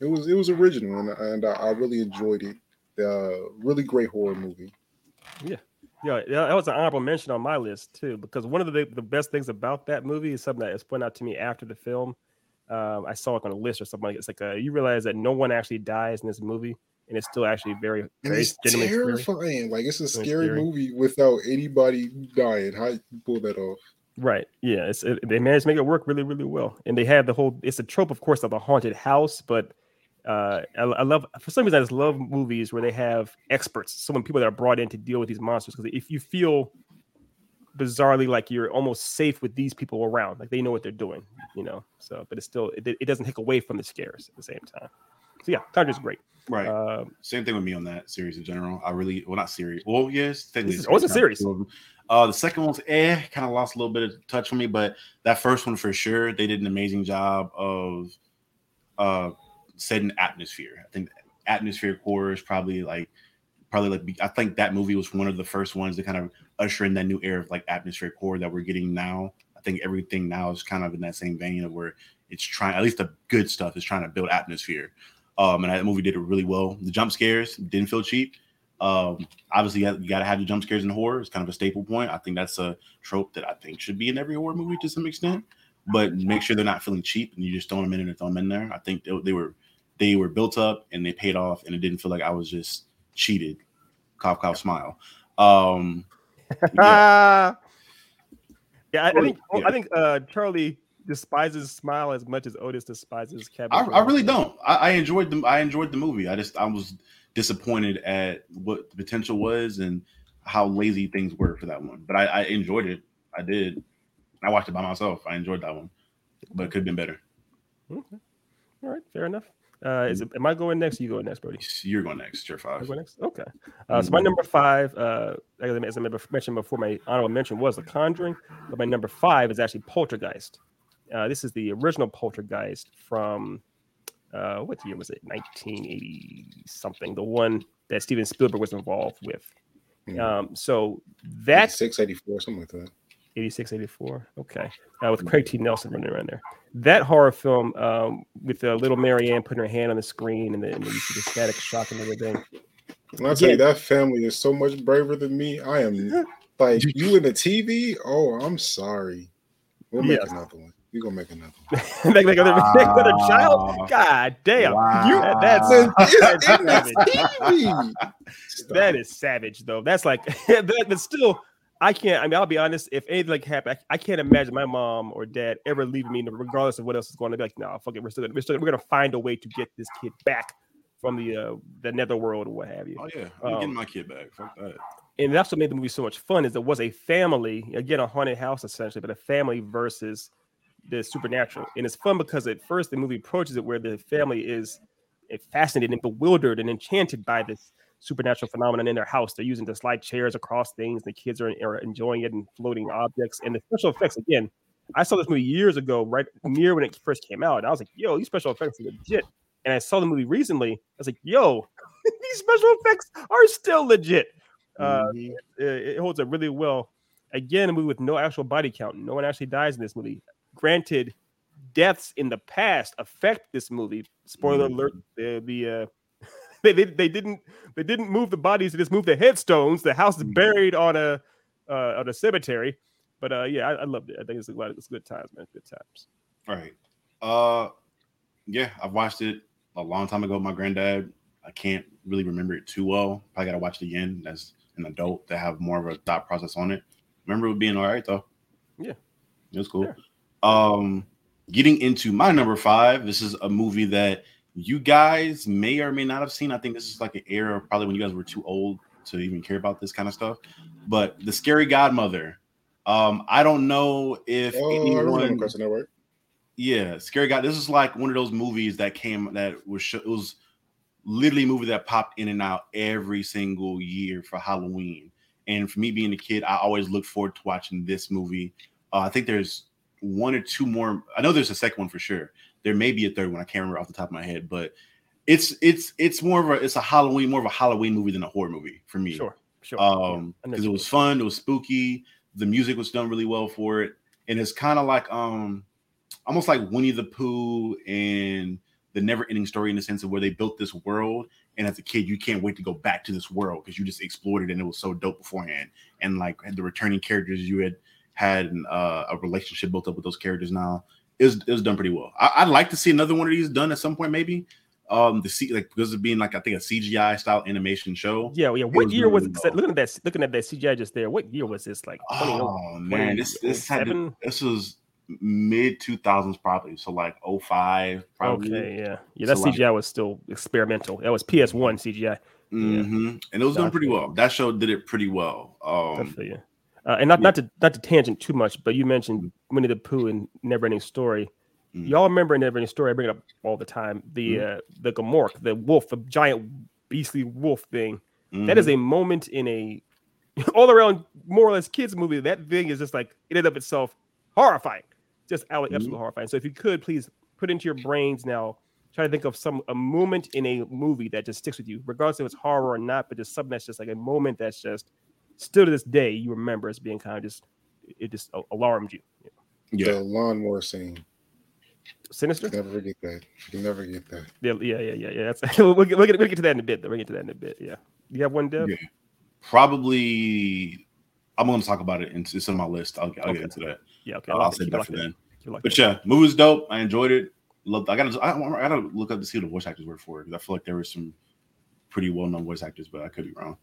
it was it was original, and, and I, I really enjoyed it. Uh, really great horror movie. Yeah. Yeah, that was an honorable mention on my list too, because one of the the best things about that movie is something that is pointed out to me after the film um, I saw it on a list or something like it's like a, you realize that no one actually dies in this movie, and it's still actually very, very it's terrifying. Scary. Like it's a scary, scary, movie without anybody dying. How you pull that off? Right. Yeah. It's it, they managed to make it work really, really well, and they have the whole. It's a trope, of course, of the haunted house, but uh, I, I, love for some reason I just love movies where they have experts, so when people that are brought in to deal with these monsters. Because if you feel bizarrely like you're almost safe with these people around, like they know what they're doing, you know. So, but it's still it, it doesn't take away from the scares at the same time. So yeah, Conjure's great. Right. Um, Same thing with me on that series in general. I really well not series. Well, yes, technically. This is, a series. Uh, the second one's eh, kind of lost a little bit of touch for me, but that first one for sure, they did an amazing job of uh setting atmosphere. I think atmospheric horror is probably like probably like I think that movie was one of the first ones to kind of usher in that new era of like atmospheric horror that we're getting now. I think everything now is kind of in that same vein of where it's trying, at least the good stuff is trying to build atmosphere. Um, and that movie did it really well. The jump scares didn't feel cheap. Um, obviously, you got to have the jump scares in horror. It's kind of a staple point. I think that's a trope that I think should be in every horror movie to some extent. But make sure they're not feeling cheap and you just throw them in and throw them in there. I think they, they were they were built up and they paid off, and it didn't feel like I was just cheated. Cough, cough, smile. Um, yeah. Yeah, I, I think yeah. I think uh, Charlie despises Smile as much as Otis despises Kevin. I, I really don't. I, I, enjoyed the I enjoyed the movie. I just I was disappointed at what the potential was and how lazy things were for that one. But I, I enjoyed it. I did. I watched it by myself. I enjoyed that one, but it could have been better. Okay. All right, fair enough. Uh, is it, am I going next? you going next, Brody? You're going next. Your five. go next. Okay. Uh, So my number five, uh, as I mentioned before, my honorable mention was The Conjuring, but my number five is actually Poltergeist. Uh, this is the original Poltergeist from uh, what year was it? 1980 something. The one that Steven Spielberg was involved with. Mhm. Um, so that's 684, something like that. 86, 84. Okay. Uh, with Craig T. Nelson running around there. That horror film um, with uh, little Marianne putting her hand on the screen and then you see the static shock and everything. When I tell you that family is so much braver than me, I am like you in the TV. Oh, I'm sorry. We'll make Yes. another one. We're gonna make another one. like, like, another, like another Wow. child? God damn. Wow. You, that- that's, that's in the savage. TV. That is savage, though. That's like, that, but still, I can't. I mean, I'll be honest. If anything like happened, I, I can't imagine my mom or dad ever leaving me, regardless of what else is going on. Be like, no, fuck it. We're still, gonna, we're still, we're gonna find a way to get this kid back from the uh, the netherworld or what have you. Oh yeah, I'm Um, getting my kid back. Fuck that. and that's what made the movie so much fun is it was a family again a haunted house essentially but a family versus the supernatural and it's fun because at first the movie approaches it where the family is eh, fascinated and bewildered and enchanted by this supernatural phenomenon in their house they're using to slide chairs across things the kids are, are enjoying it and floating objects and the special effects again i saw this movie years ago right near when it first came out and i was like yo these special effects are legit and i saw the movie recently i was like yo these special effects are still legit uh, Mhm. it, it holds up really well. Again, a movie with no actual body count. No one actually dies in this movie. Granted, deaths in the past affect this movie. Spoiler Mhm. alert: the the uh, they, they they didn't they didn't move the bodies; they just moved the headstones. The house is Mhm. buried on a uh, on a cemetery. But uh, yeah, I, I loved it. I think it's a lot. It's good times, man. Good times. Right. Uh, yeah, I've watched it a long time ago. with My granddad. I can't really remember it too well. I got to watch it again as an adult to have more of a thought process on it. Remember it being all right though. Yeah. it was cool. Yeah. Um, getting into my number five. This is a movie that you guys may or may not have seen. I think this is like an era probably when you guys were too old to even care about this kind of stuff. But the Scary Godmother. Um, I don't know if Oh, anyone Cartoon Network. yeah, Scary God. This is like one of those movies that came that was sh- it was literally a movie that popped in and out every single year for Halloween. And for me being a kid, I always look forward to watching this movie. Uh, I think there's one or two more. I know there's a second one for sure. There may be a third one. I can't remember off the top of my head, but it's it's it's more of a it's a Halloween more of a Halloween movie than a horror movie for me Sure, sure. um because you it was fun it was spooky the music was done really well for it and it's kind of like um almost like winnie the pooh and the never ending story in the sense of where they built this world and as a kid you can't wait to go back to this world because you just explored it and it was so dope beforehand and like the returning characters you had had uh, a relationship built up with those characters now it was, it was done pretty well I, i'd like to see another one of these done at some point maybe um the see like because of being like i think a cgi style animation show yeah, yeah. What was year was well. Looking at that, looking at that CGI just there. What year was this? Like 20, Oh man, this this had to, this was mid two thousands probably. So like 05 probably. Okay, yeah, yeah. That So, like- CGI was still experimental. That was PS One CGI. Mm-hmm. And it was done pretty well. That show did it pretty well. Um. Uh, and not not to not to tangent too much, but you mentioned Winnie the Pooh and Neverending Story. Mhm. Y'all remember in Neverending Story? I bring it up all the time. The uh, the Gmork, the wolf, the giant beastly wolf thing. That is a moment in a all around more or less kids movie. That thing is just like in and of itself horrifying, just out- Mhm. absolutely horrifying. So if you could please put into your brains now, try to think of some a moment in a movie that just sticks with you, regardless if it's horror or not, but just something that's just like a moment that's just still to this day you remember as being kind of just it just alarmed you. yeah. The lawnmower scene. Sinister? Never forget that. You can never get that. Yeah, yeah, yeah, yeah. yeah. That's we'll, get, we'll, get, we'll get to that in a bit. Though. We'll get to that in a bit. Yeah. You have one, Dev? Yeah. Probably I'm gonna talk about it. It's, it's on my list. I'll, I'll Okay. get into that. Yeah. Okay. I I'll, like I'll that. save that for then. Like But that. yeah, movie was dope. I enjoyed it. Loved. I gotta. I, I gotta look up to see who the voice actors were for it because I feel like there were some pretty well known voice actors, but I could be wrong.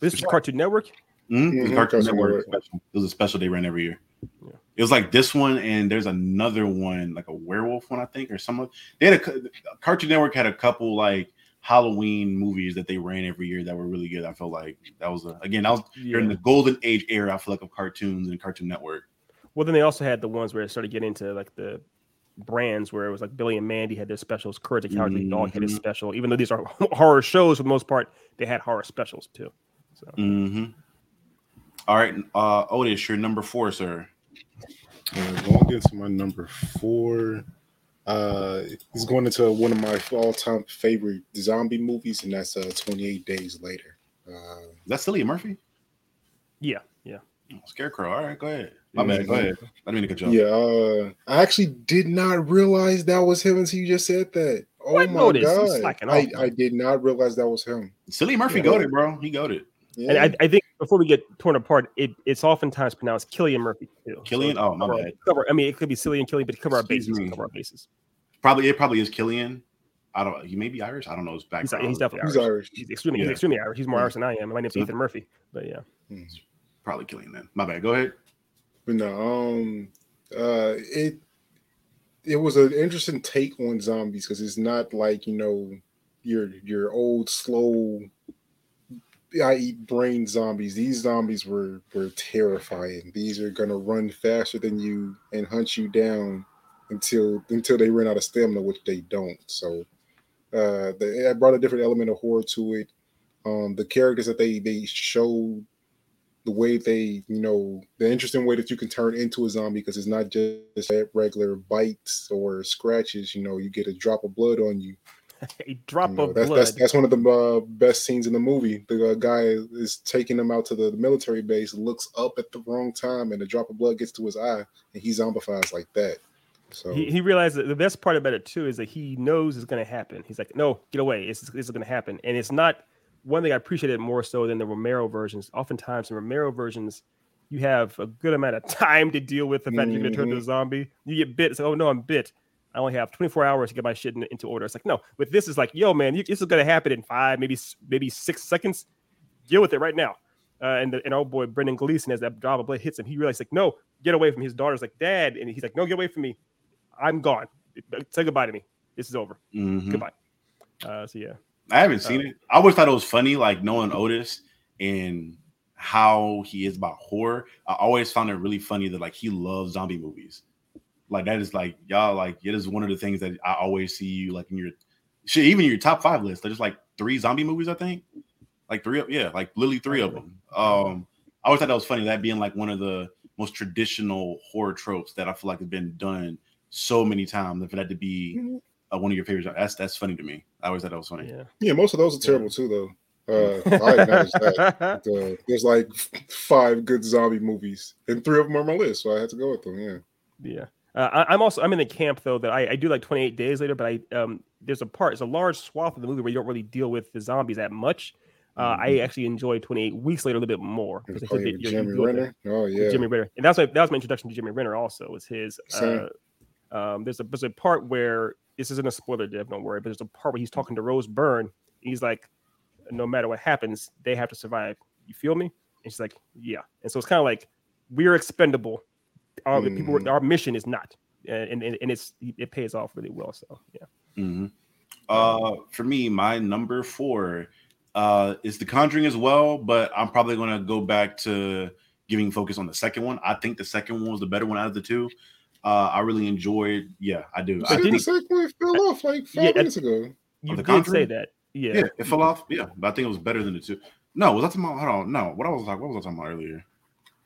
This is Cartoon Network. Mhm. It was Mhm, Cartoon Cartoon Network Network. special. It was a special they ran every year. Yeah. It was like this one, and there's another one, like a werewolf one, I think, or some. They had a Cartoon Network had a couple like Halloween movies that they ran every year that were really good. I feel like that was a, again that was during the golden age era. I feel like of cartoons and Cartoon Network. Well, then they also had the ones where it started getting into like the brands where it was like Billy and Mandy had their specials, Courage the Cowardly mm-hmm. Dog had his mm-hmm. special. Even though these are horror shows for the most part, they had horror specials too. So. Mm-hmm. All right, uh, Otis, your number four, sir. Uh, going into my number four, uh, he's going into one of my all-time favorite zombie movies, and that's uh, 28 Days Later. Uh, that's Cillian Murphy. Yeah, yeah. Oh, Scarecrow. All right, go ahead. My bad. Go ahead. I didn't mean to cut you off. Yeah, uh, I actually did not realize that was him until you just said that. Oh what my god! I, I did not realize that was him. Cillian Murphy yeah. goaded, bro. He goaded. Yeah. And I, I, think before we get torn apart, it, it's oftentimes pronounced Killian Murphy too. Killian, so oh my cover, bad. Cover, I mean, it could be Cillian Killian, but cover our bases. Cover our bases. Probably it probably is Killian. I don't. Know, he may be Irish. I don't know his background. He's, he's definitely Irish. He's Irish. He's extremely, yeah. he's extremely Irish. He's more yeah. Irish than I am. My name's so, Ethan Murphy. But yeah, hmm. probably Killian then. My bad. Go ahead. But no, um, uh, it it was an interesting take on zombies because it's not like you know your your old slow I eat brain zombies. These zombies were were terrifying. These are gonna run faster than you and hunt you down until until they run out of stamina, which they don't. So uh I brought a different element of horror to it. Um the characters that they they showed the way they, you know, the interesting way that you can turn into a zombie because it's not just regular bites or scratches. You know, you get a drop of blood on you. a drop of that's, blood. That's, that's one of the uh, best scenes in the movie. The uh, guy is taking him out to the, the, military base, looks up at the wrong time, and a drop of blood gets to his eye, and he zombifies like that. So he, he realized that the best part about it too is that he knows it's going to happen. He's like, "No, get away! It's this is going to happen." And it's not one thing I appreciated more so than the Romero versions. Oftentimes in Romero versions, you have a good amount of time to deal with the fact mm-hmm. you're going to turn into a zombie. You get bit. It's like, "Oh no, I'm bit." I only have 24 hours to get my shit in, into order. It's like, no, with this is like, yo, man, you, this is gonna happen in five, maybe maybe six seconds. Deal with it right now. Uh, and the, and oh boy, Brendan Gleeson, as that drop blade hits him, he realizes like, no, get away from his daughter's like, dad, and he's like, no, get away from me. I'm gone. Say goodbye to me. This is over. Mm-hmm. Goodbye. Uh, so yeah, I haven't seen uh, it. I always thought it was funny, like knowing Otis and how he is about horror. I always found it really funny that like he loves zombie movies. Like that is like y'all like it is one of the things that I always see you like in your shit, even your top five list. There's like three zombie movies, I think. Like three, yeah, like literally three of them. Um, I always thought that was funny. That being like one of the most traditional horror tropes that I feel like has been done so many times. And for that to be uh, one of your favorites, that's that's funny to me. I always thought that was funny. Yeah, yeah most of those are terrible too, though. Uh, I acknowledge that. uh, there's like five good zombie movies, and three of them are on my list, so I had to go with them. Yeah. Yeah. Uh, I, am also I'm in the camp though that I, I do like 28 days later, but I um there's a part, it's a large swath of the movie where you don't really deal with the zombies that much. Uh, mm-hmm. I actually enjoy 28 weeks later a little bit more because I think Jeremy Renner. Oh yeah, Jimmy Renner, and that's my, that was my introduction to Jimmy Renner. Also, was his. Uh, um, there's a there's a part where this isn't a spoiler, Dev. Don't worry, but there's a part where he's talking to Rose Byrne. He's like, no matter what happens, they have to survive. You feel me? And she's like, yeah. And so it's kind of like we're expendable our mm. people our mission is not. And, and and it's it pays off really well so yeah. Mm-hmm. uh for me my number four uh is the conjuring as well but i'm probably going to go back to giving focus on the second one. I think the second one was the better one out of the two. Uh i really enjoyed yeah i do. I think the second one fell off like five yeah, minutes ago? You did conjuring? say that yeah. yeah it fell off? Yeah but i think it was better than the two. No was that talking about hold on no what i was like what was i talking about earlier?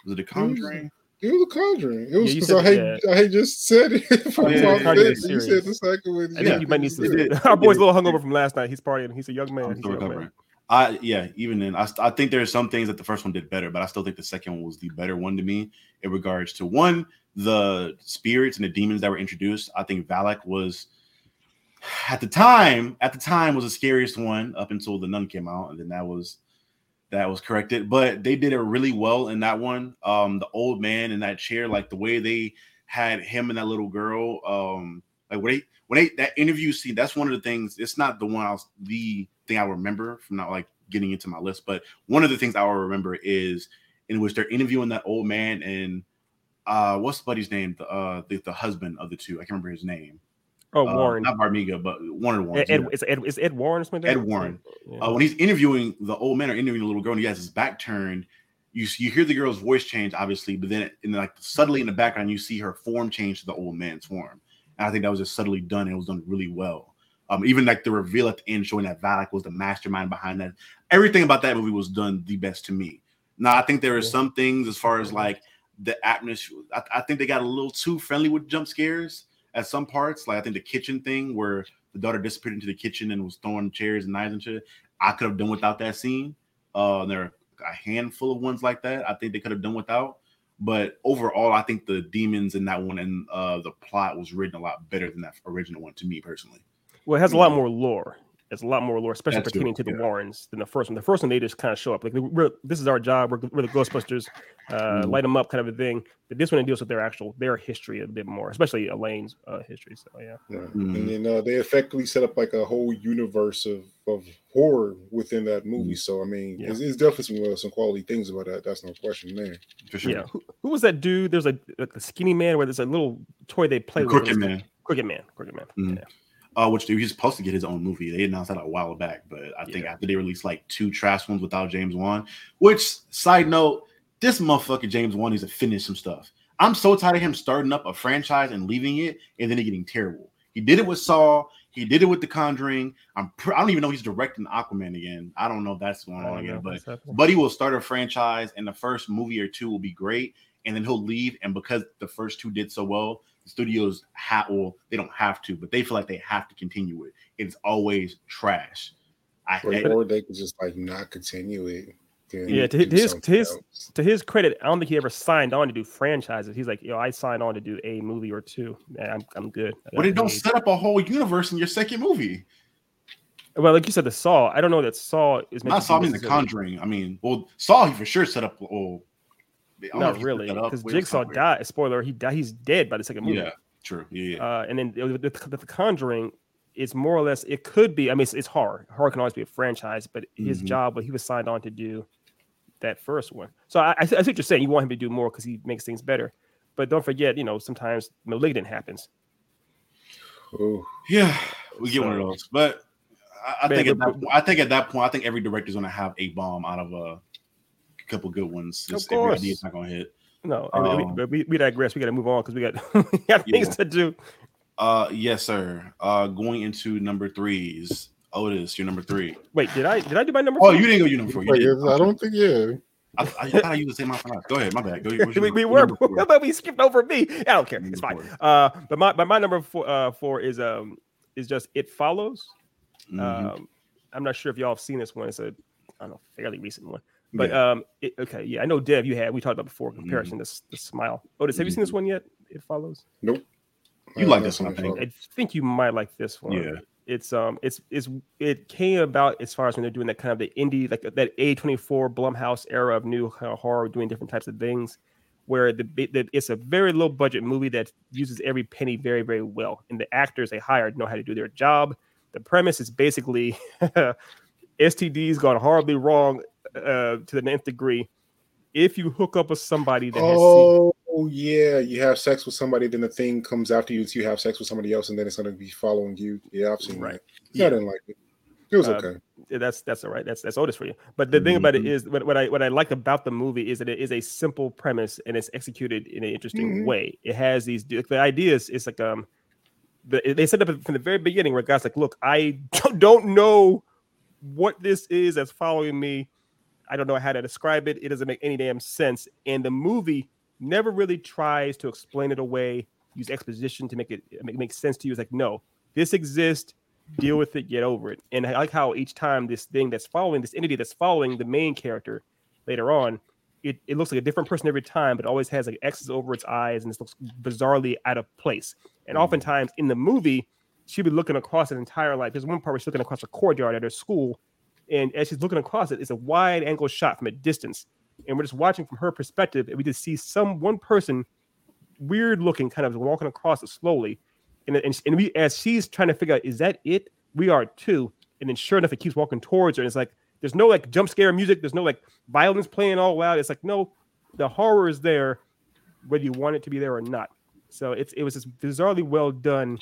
Was it the conjuring it was a conjuring. It was because yeah, I, had, yeah. I just said it. From yeah, yeah, you said the second one. I think you might need to. Our boy's a little hungover from last night. He's partying. He's a young man. He's a young man. I yeah, even then, I, I think there are some things that the first one did better, but I still think the second one was the better one to me in regards to one the spirits and the demons that were introduced. I think Valak was at the time at the time was the scariest one up until the nun came out, and then that was that was corrected, but they did it really well in that one. Um, the old man in that chair, like the way they had him and that little girl, um, like when they when they that interview scene, that's one of the things. It's not the one I was the thing I remember from not like getting into my list, but one of the things I will remember is in which they're interviewing that old man and uh what's buddy's name? The uh the, the husband of the two. I can't remember his name. Oh, uh, Warren, not Farmiga, but one of the ones. Ed, yeah. is, Ed, is Ed Warren or something? Ed Warren. Yeah. Uh, when he's interviewing the old man or interviewing the little girl, and he has his back turned, you you hear the girl's voice change, obviously, but then in like subtly in the background, you see her form change to the old man's form. And I think that was just subtly done. and It was done really well. Um, even like the reveal at the end showing that Valak was the mastermind behind that. Everything about that movie was done the best to me. Now I think there are yeah. some things as far as like the atmosphere. I, I, think they got a little too friendly with jump scares at some parts. Like I think the kitchen thing where the daughter disappeared into the kitchen and was throwing chairs and knives and shit. I could have done without that scene. Uh, there are a handful of ones like that. I think they could have done without. But overall, I think the demons in that one and uh, the plot was written a lot better than that original one to me personally. Well, it has a lot more lore. It's a lot more lore, especially That's pertaining true, to the yeah. Warrens than the first one. The first one they just kind of show up like this is our job. We're, we're the Ghostbusters, uh, mm. light them up, kind of a thing. But this one it deals with their actual their history a bit more, especially Elaine's uh, history. So yeah, yeah. Mm. and then uh, they effectively set up like a whole universe of of horror within that movie. Mm. So I mean, yeah. it's, it's, definitely some uh, some quality things about that. That's no question there. For sure. Yeah. Who, who was that dude? There's a, a skinny man where there's a little toy they play the with. Crooked man. Crooked man. Crooked man. Mm. Yeah uh, which he was supposed to get his own movie. They announced that a while back, but I think yeah. after they released like two trash ones without James Wan, which side note, this motherfucker James Wan needs to finish some stuff. I'm so tired of him starting up a franchise and leaving it and then it getting terrible. He did it with Saw. He did it with The Conjuring. I'm pr- I don't even know he's directing Aquaman again. I don't know if that's going on again, but but he will start a franchise and the first movie or two will be great, and then he'll leave. And because the first two did so well, studios have well they don't have to but they feel like they have to continue it it's always trash I, or, or they could just like not continue it yeah to his to his else. to his credit i don't think he ever signed on to do franchises he's like yo i signed on to do a movie or two and i'm, I'm good but it don't set up a whole universe in your second movie well, like you said, the Saw. I don't know that Saw is not Saw. I mean, The Conjuring. I mean, well, Saw he for sure set up. Well, not really, because Jigsaw died. Spoiler: he died. He's dead by the second movie. Yeah, true. Yeah. yeah. Uh, and then the, the, the, Conjuring is more or less. It could be. I mean, it's, it's horror. Horror can always be a franchise, but his mm-hmm. job, what he was signed on to do, that first one. So I, I, I see what you're saying. You want him to do more because he makes things better, but don't forget, you know, sometimes malignant happens. Oh yeah, we get so, one of those, but I, I think at that, I think at that point, I think every director's going to have a bomb out of a a couple good ones. Just of course. Every not gonna hit. No, um, we, we, we, digress. We got to move on because we got we got things yeah. to do. Uh, yes, sir. Uh, going into number threes. Otis, you're number three. Wait, did I did I do my number? Oh, four? you didn't go your number four. You did. I don't think yeah. I, I, thought I used the same amount. Go ahead, my bad. Go, we, we were, but we skipped over me. I don't care. It's fine. Uh, but my but my number four, uh, four is um is just it follows. Mm-hmm. Um, I'm not sure if y'all have seen this one. It's a I don't know fairly recent one. But yeah. um, it, okay, yeah, I know Dev. You had we talked about before comparison. Mm-hmm. This the smile. Otis, have you seen this mm-hmm. one yet? It follows. Nope. You like this one? I think. I think you might like this one. Yeah. It's um, it's it's it came about as far as when they're doing that kind of the indie like that A24 Blumhouse era of new kind of horror, doing different types of things, where the, the it's a very low budget movie that uses every penny very very well, and the actors they hired know how to do their job. The premise is basically STDs gone horribly wrong uh, to the nth degree. If you hook up with somebody that oh seen- yeah, you have sex with somebody, then the thing comes after you, so you have sex with somebody else, and then it's going to be following you. Yeah, I've seen right. that. Yeah, I didn't like it. It was uh, okay. That's that's all right. That's that's Otis for you. But the mm-hmm. thing about it mm-hmm. what, what I what I like about the movie is that it is a simple premise and it's executed in an interesting mm-hmm. way. It has these the ideas. It's like um, the, they set up from the very beginning where guys like, look, I don't know what this is that's following me I don't know how to describe it. It doesn't make any damn sense. And the movie never really tries to explain it away, use exposition to make it make, make sense to you. It's like, no, this exists. Deal with it. Get over it. And I like how each time this thing that's following this entity that's following the main character later on, it, it looks like a different person every time, but always has like X's over its eyes and it looks bizarrely out of place. And mm-hmm. oftentimes in the movie, she'll be looking across an entire life. There's one part where she's looking across a courtyard at her school and as she's looking across it, it's a wide angle shot from a distance. And we're just watching from her perspective, and we just see some one person, weird looking, kind of walking across it slowly. And, and, and we, as she's trying to figure out, is that it? We are too. And then sure enough, it keeps walking towards her. And it's like, there's no like jump scare music. There's no like violence playing all loud. It's like, no, the horror is there, whether you want it to be there or not. So it's it was just bizarrely well done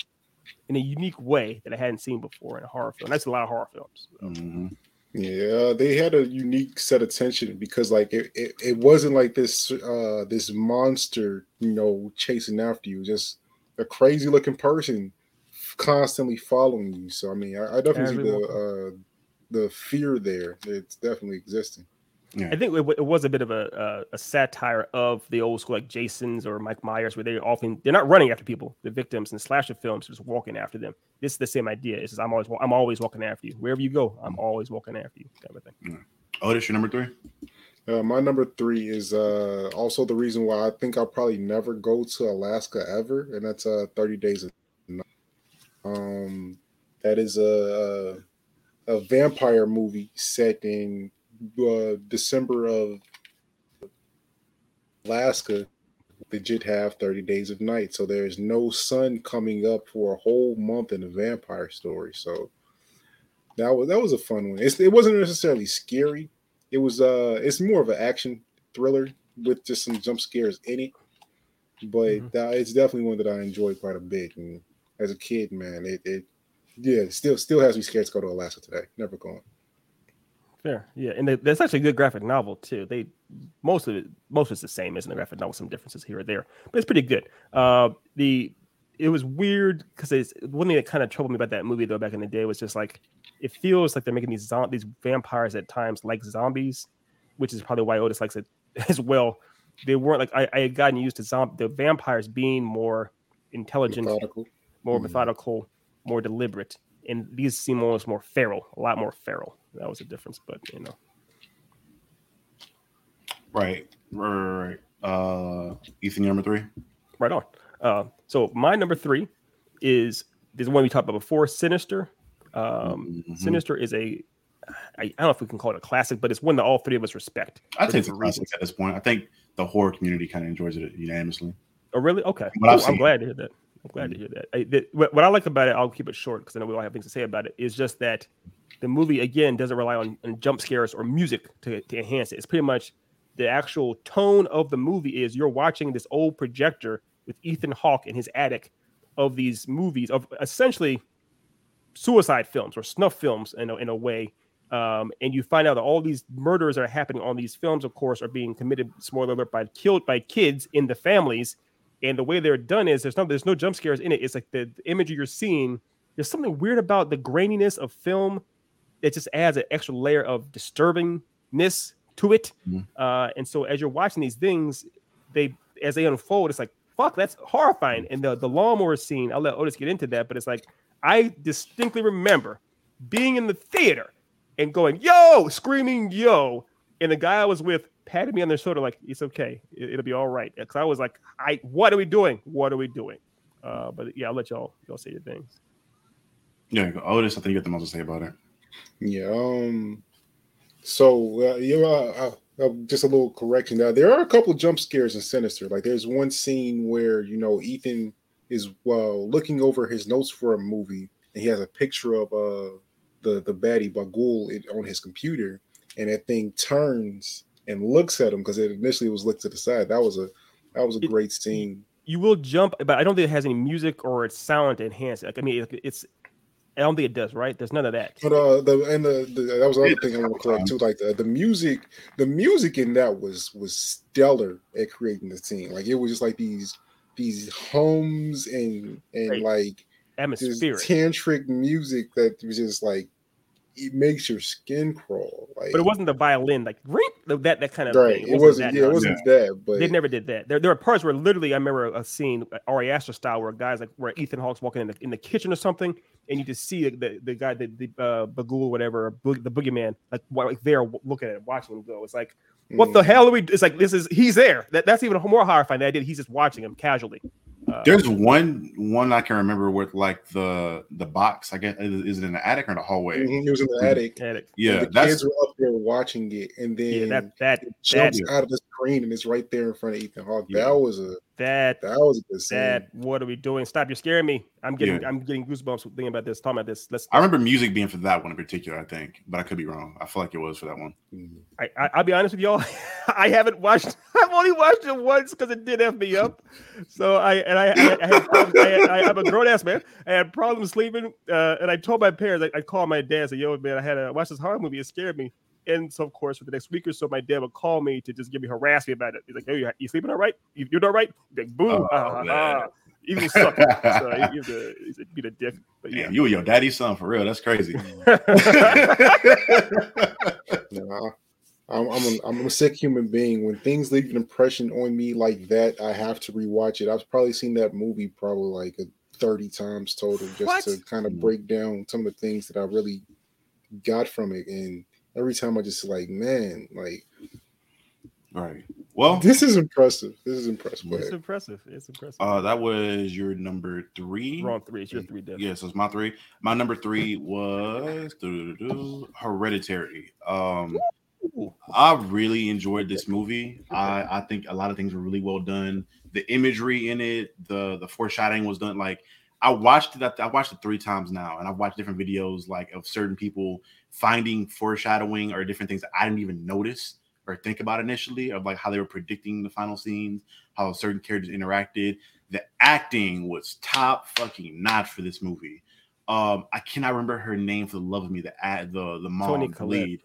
in a unique way that I hadn't seen before in a horror film. That's a lot of horror films. Mm-hmm. Yeah, they had a unique set of tension because like it, it, it wasn't like this uh this monster, you know, chasing after you, just a crazy looking person constantly following you. So I mean, I, I definitely see the uh the fear there. It's definitely existing. Yeah. I think it, it, was a bit of a, a, a satire of the old school like Jason's or Mike Myers, where they often they're not running after people, the victims in slasher films, just walking after them. This is the same idea. It's just I'm always I'm always walking after you wherever you go. I'm always walking after you, kind of thing. Yeah. Otis, your number three. Uh, my number three is uh, also the reason why I think I'll probably never go to Alaska ever, and that's uh, 30 Days of Night. Um, that is a, a, a vampire movie set in uh, December of Alaska, they did have 30 days of night. So there's no sun coming up for a whole month in a vampire story. So that was that was a fun one. It's, it wasn't necessarily scary. It was uh it's more of an action thriller with just some jump scares in it. But mm-hmm. that, it's definitely one that I enjoyed quite a bit. And as a kid, man, it, it yeah, still still has me scared to go to Alaska today. Never going. Fair, yeah, and they, that's actually a good graphic novel too. They most of it, most of it's the same, isn't the graphic novel? Some differences here or there, but it's pretty good. Uh, the it was weird because it's one thing that kind of troubled me about that movie though back in the day was just like it feels like they're making these zom- these vampires at times like zombies, which is probably why Otis likes it as well. They weren't like I, I had gotten used to zom- the vampires being more intelligent, methodical. more mm-hmm. methodical, more deliberate, and these seem almost more feral, a lot more feral that was a difference, but you know. Right, right, right. Uh, Ethan, number three. Right on. Uh, so my number three is this one we talked about before, Sinister. Um, mm-hmm. Sinister is a I, I, don't know if we can call it a classic, but it's one that all three of us respect. I think it's a classic at this point. I think the horror community kind of enjoys it unanimously. Oh, really? Okay. I'm glad to hear that. I'm glad to hear that. I, the, what I like about it, I'll keep it short because I know we all have things to say about it. Is just that the movie again doesn't rely on, on jump scares or music to, to enhance it. It's pretty much the actual tone of the movie is you're watching this old projector with Ethan Hawke in his attic of these movies of essentially suicide films or snuff films in a, in a way. Um, and you find out that all these murders that are happening on these films, of course, are being committed, spoiler alert, by killed by kids in the families. And the way they're done is there's no there's no jump scares in it. It's like the, the imagery you're seeing. There's something weird about the graininess of film it just adds an extra layer of disturbingness to it. Mm-hmm. Uh, and so as you're watching these things, they as they unfold, it's like fuck, that's horrifying. And the the lawnmower scene, I'll let Otis get into that, but it's like I distinctly remember being in the theater and going yo, screaming yo, and the guy I was with patted me on the shoulder like it's okay, it, will be all right. Because I was like, I what are we doing? What are we doing? Uh, but yeah, I'll let y'all y'all say your things. Yeah, Otis, I think you got the most to say about it. Yeah. Um. So uh, yeah, uh, uh, just a little correction. Now there are a couple jump scares in Sinister. Like there's one scene where you know Ethan is well looking over his notes for a movie, and he has a picture of uh the the baddie Bughuul on his computer, and that thing turns and looks at him because it initially was looked to the side. That was a that was a great scene. You will jump, but I don't think it has any music or it's sound to enhance it. Like I mean, it's I don't think it does, right? There's none of that. But uh, the and the, the that was another thing I want to correct too. Like the, the music, the music in that was was stellar at creating the scene. Like it was just like these these hums and and right. like atmospheric tantric music that was just like it makes your skin crawl. Like, but it wasn't the violin, like that that kind of right. Thing. It, it wasn't. wasn't yeah, it wasn't yeah. that. But they never did that. There, there are parts where literally I remember a scene, Ari Aster style, where guys like where Ethan Hawke's walking in the in the kitchen or something, and you just see the the guy, the the uh, Bughuul, whatever, the boogeyman, like like there looking at it, watching him go. It's like, what mm. the hell are we? It's like this is he's there. That that's even more horrifying. That idea he's just watching him casually. Uh, There's one one I can remember with like the the box. I guess is it in the attic or in the hallway? Mm-hmm, it was in the attic. attic. Yeah, the kids were up there watching it, and then yeah, that that jumps out of the screen and it's right there in front of Ethan Hawke. Yeah. That was a that that was a. That what are we doing? Stop! You're scaring me. I'm getting yeah. I'm getting goosebumps thinking about this. Talking about this. Let's. I remember music being for that one in particular. I think, but I could be wrong. I feel like it was for that one. I, I will be honest with y'all. I haven't watched. I've only watched it once because it did f me up. So I and I I, I, had problems, I, I am a grown ass man. I had problems sleeping, uh, and I told my parents. I, I called my dad. and Said, "Yo, man, I had to watch this horror movie. It scared me." And so, of course, for the next week or so, my dad would call me to just give me harass me about it. He's like, "Hey, you, you sleeping all right? You, you're all right?" Like, boom. Oh, ah, man. Even suck. so he, he's a, he's a, be the dick. But yeah. Damn, you and your daddy's son for real. That's crazy. Nah, I'm I'm a, I'm a sick human being. When things leave an impression on me like that, I have to rewatch it. I've probably seen that movie probably like 30 times total just What? to kind of break down some of the things that I really got from it. And every time I just like, man, like right. Well, this is impressive. This is impressive. It's impressive. It's impressive. uh, that was your number three. Wrong three. It's your three, Dev. Yeah, so it's my three. My number three was Hereditary. Um, I really enjoyed this movie. I, I think a lot of things were really well done. The imagery in it, the the foreshadowing was done. Like I watched it. I watched it three times now, and I've watched different videos like of certain people finding foreshadowing or different things that I didn't even notice or think about initially of like how they were predicting the final scenes, how certain characters interacted. The acting was top fucking notch for this movie. Um, I cannot remember her name for the love of me. The ad, the the mom, the lead.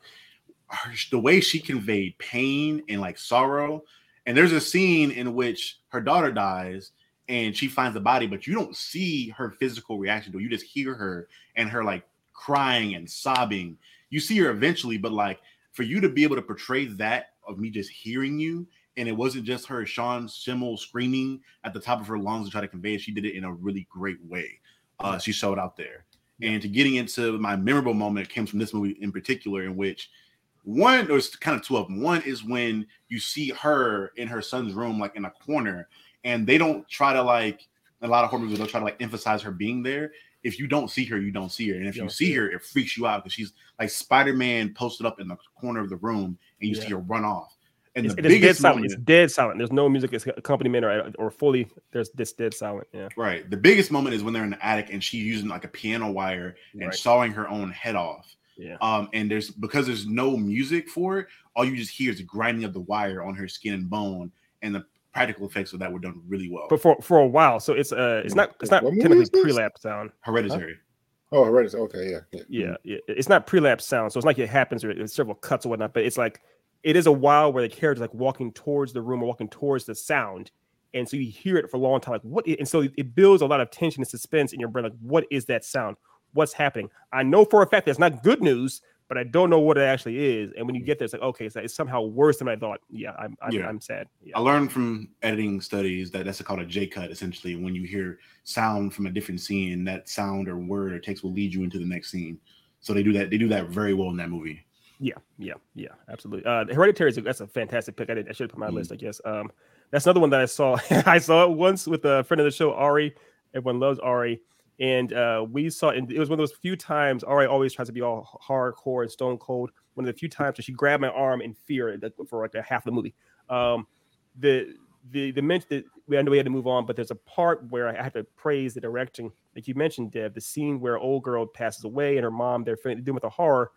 Her, the way she conveyed pain and like sorrow. And there's a scene in which her daughter dies and she finds the body, but you don't see her physical reaction to it. You just hear her and her like crying and sobbing. You see her eventually, but like for you to be able to portray that of me just hearing you, and it wasn't just her, Sean Schimmel screaming at the top of her lungs to try to convey it. She did it in a really great way. Uh, she showed out there. And to getting into my memorable moment came from this movie in particular, in which one there's kind of two of them. One is when you see her in her son's room, like in a corner, and they don't try to like a lot of horror movies. They'll try to like emphasize her being there. If you don't see her, you don't see her, and if You you, see see her, it freaks you out because she's like Spider Man posted up in the corner of the room, and you Yeah. see her run off. And It's, the is dead biggest silent. moment, It's dead silent. There's no music accompaniment or, or fully. There's this dead silent. Yeah. Right. The biggest moment is when they're in the attic and she's using like a piano wire and Right. sawing her own head off. Yeah. Um, and there's because there's no music for it, all you just hear is the grinding of the wire on her skin and bone, and the practical effects of that were done really well. But for for a while, so it's uh it's not it's not What technically is pre-lap sound. Hereditary. Oh, hereditary. Okay, yeah, yeah. Yeah, yeah. It's not pre-lap sound, so it's like it happens or it's several cuts or whatnot. But it's like it is a while where the character's like walking towards the room or walking towards the sound, and so you hear it for a long time. Like what? And so it builds a lot of tension and suspense in your brain. Like what is that sound? What's happening? I know for a fact that's not good news, but I don't know what it actually is. And when you get there, it's like okay, so it's somehow worse than I thought. Yeah, I'm I'm, Yeah. I'm sad. Yeah. I learned from editing studies that that's called a J cut. Essentially, when you hear sound from a different scene, that sound or word or text will lead you into the next scene. So they do that. They do that very well in that movie. Yeah, yeah, yeah, absolutely. Uh, Hereditary is a, that's a fantastic pick. I, did, I should have put my Mm. list, I guess. Um, that's another one that I saw. I saw it once with a friend of the show, Ari. Everyone loves Ari, and uh, we saw. And it was one of those few times. Ari always tries to be all hardcore and stone cold. One of the few times that she grabbed my arm in fear for like a half the movie. Um, the the the mention that we I know we had to move on, but there's a part where I have to praise the directing, like you mentioned, Deb. The scene where old girl passes away and her mom they're dealing with the horror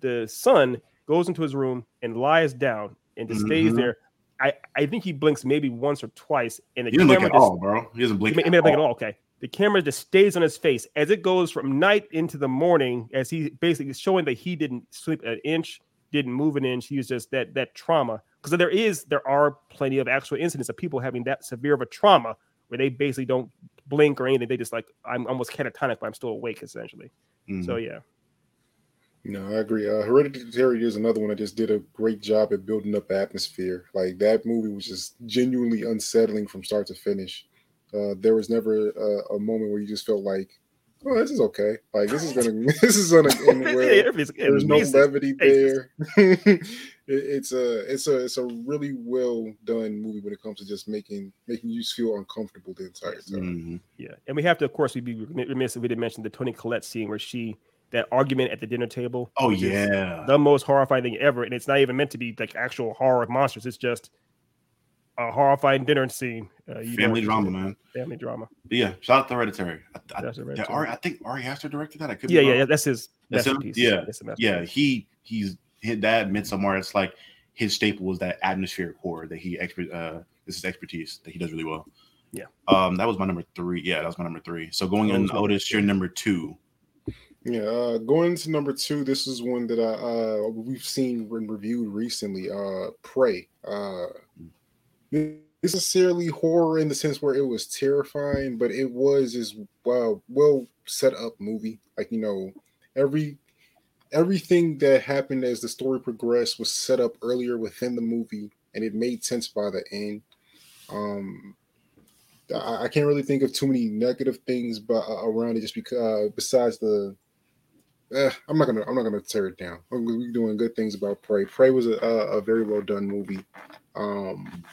the son goes into his room and lies down and just stays Mhm. there. I, I think he blinks maybe once or twice, and the He doesn't blink at just, all, bro. He doesn't he blink. he at not blink at all. all. Okay, the camera just stays on his face as it goes from night into the morning, as he basically is showing that he didn't sleep an inch, didn't move an inch. He was just that that trauma because there is there are plenty of actual incidents of people having that severe of a trauma where they basically don't blink or anything. They just like I'm almost catatonic, but I'm still awake essentially. Mhm. So yeah. No, I agree. Uh, Hereditary is another one that just did a great job at building up atmosphere. Like that movie was just genuinely unsettling from start to finish. Uh, there was never a, a moment where you just felt like, "Oh, this is okay. Like this is gonna, this is gonna end well." Everything's There's no levity there. it, it's a, it's a, it's a really well done movie when it comes to just making making you feel uncomfortable the entire time. Mhm. Yeah, and we have to, of course, we'd be remiss if we didn't mention the Toni Collette scene where she that argument at the dinner table. Oh yeah. the most horrifying thing ever, and it's not even meant to be like actual horror monsters. It's just a horrifying dinner scene. Uh, you Family what- drama, man. Family drama. But yeah, shout out to Hereditary. I, I, That's a Hereditary. Ari, I think Ari Aster directed that. I could be Yeah, yeah, yeah. That's his That's him? Yeah, That's yeah. He he's hit that Midsommar. It's like his staple was that atmospheric horror that he expert. Uh, this is expertise that he does really well. Yeah. Um, that was my number three. Yeah, that was my number three. So going in, Otis, your number two. Yeah, uh, going to number two. This is one that I uh, we've seen and reviewed recently. Uh, Prey. Uh, necessarily horror in the sense where it was terrifying, but it was as well well set up movie. Like you know, every everything that happened as the story progressed was set up earlier within the movie, and it made sense by the end. Um, I, I can't really think of too many negative things, but uh, around it, just because uh, besides the. Eh, I'm not gonna. I'm not gonna tear it down. We're doing good things about Prey. Prey was a, a very well done movie. Um,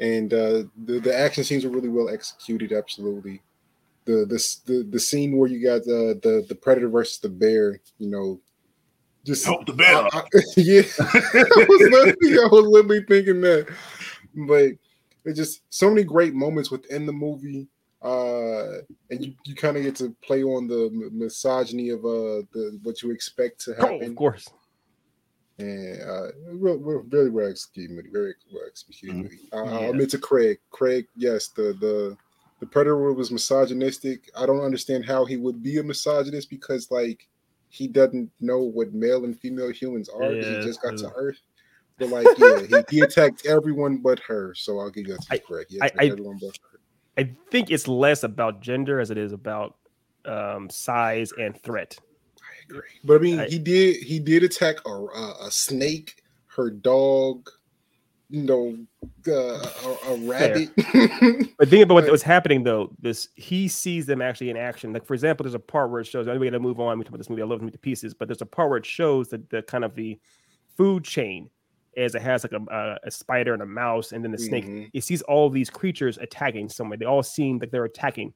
and uh, the the action scenes were really well executed. Absolutely, the the the, the scene where you got the, the the predator versus the bear. You know, just help the bear. I, I, yeah, I was literally, I was literally thinking that, but it's just so many great moments within the movie. Uh, and you, you kind of get to play on the misogyny of uh the what you expect to happen. Oh, of course and uh, we're, very well executed movie, very well executed mm-hmm. movie. Uh, yeah. I'll admit to Craig. Craig, yes, the the the Predator was misogynistic. I don't understand how he would be a misogynist because like he doesn't know what male and female humans are. Yeah, he just got to Earth. But like, yeah, he, he, attacked everyone but her. So I'll give you that to Craig. Yeah, I, everyone but her. I think it's less about gender as it is about um, size and threat agree. But I mean, I, he did he did attack a, a, a snake, her dog, you know, uh, a, a, rabbit. but think about what was happening though. This he sees them actually in action. Like for example, there's a part where it shows. Anyway, to move on. We talk about this movie. I love it to pieces. But there's a part where it shows the, the kind of the food chain as it has like a, a, a spider and a mouse and then the snake. Mm-hmm. It sees all these creatures attacking somewhere. They all seem like they're attacking.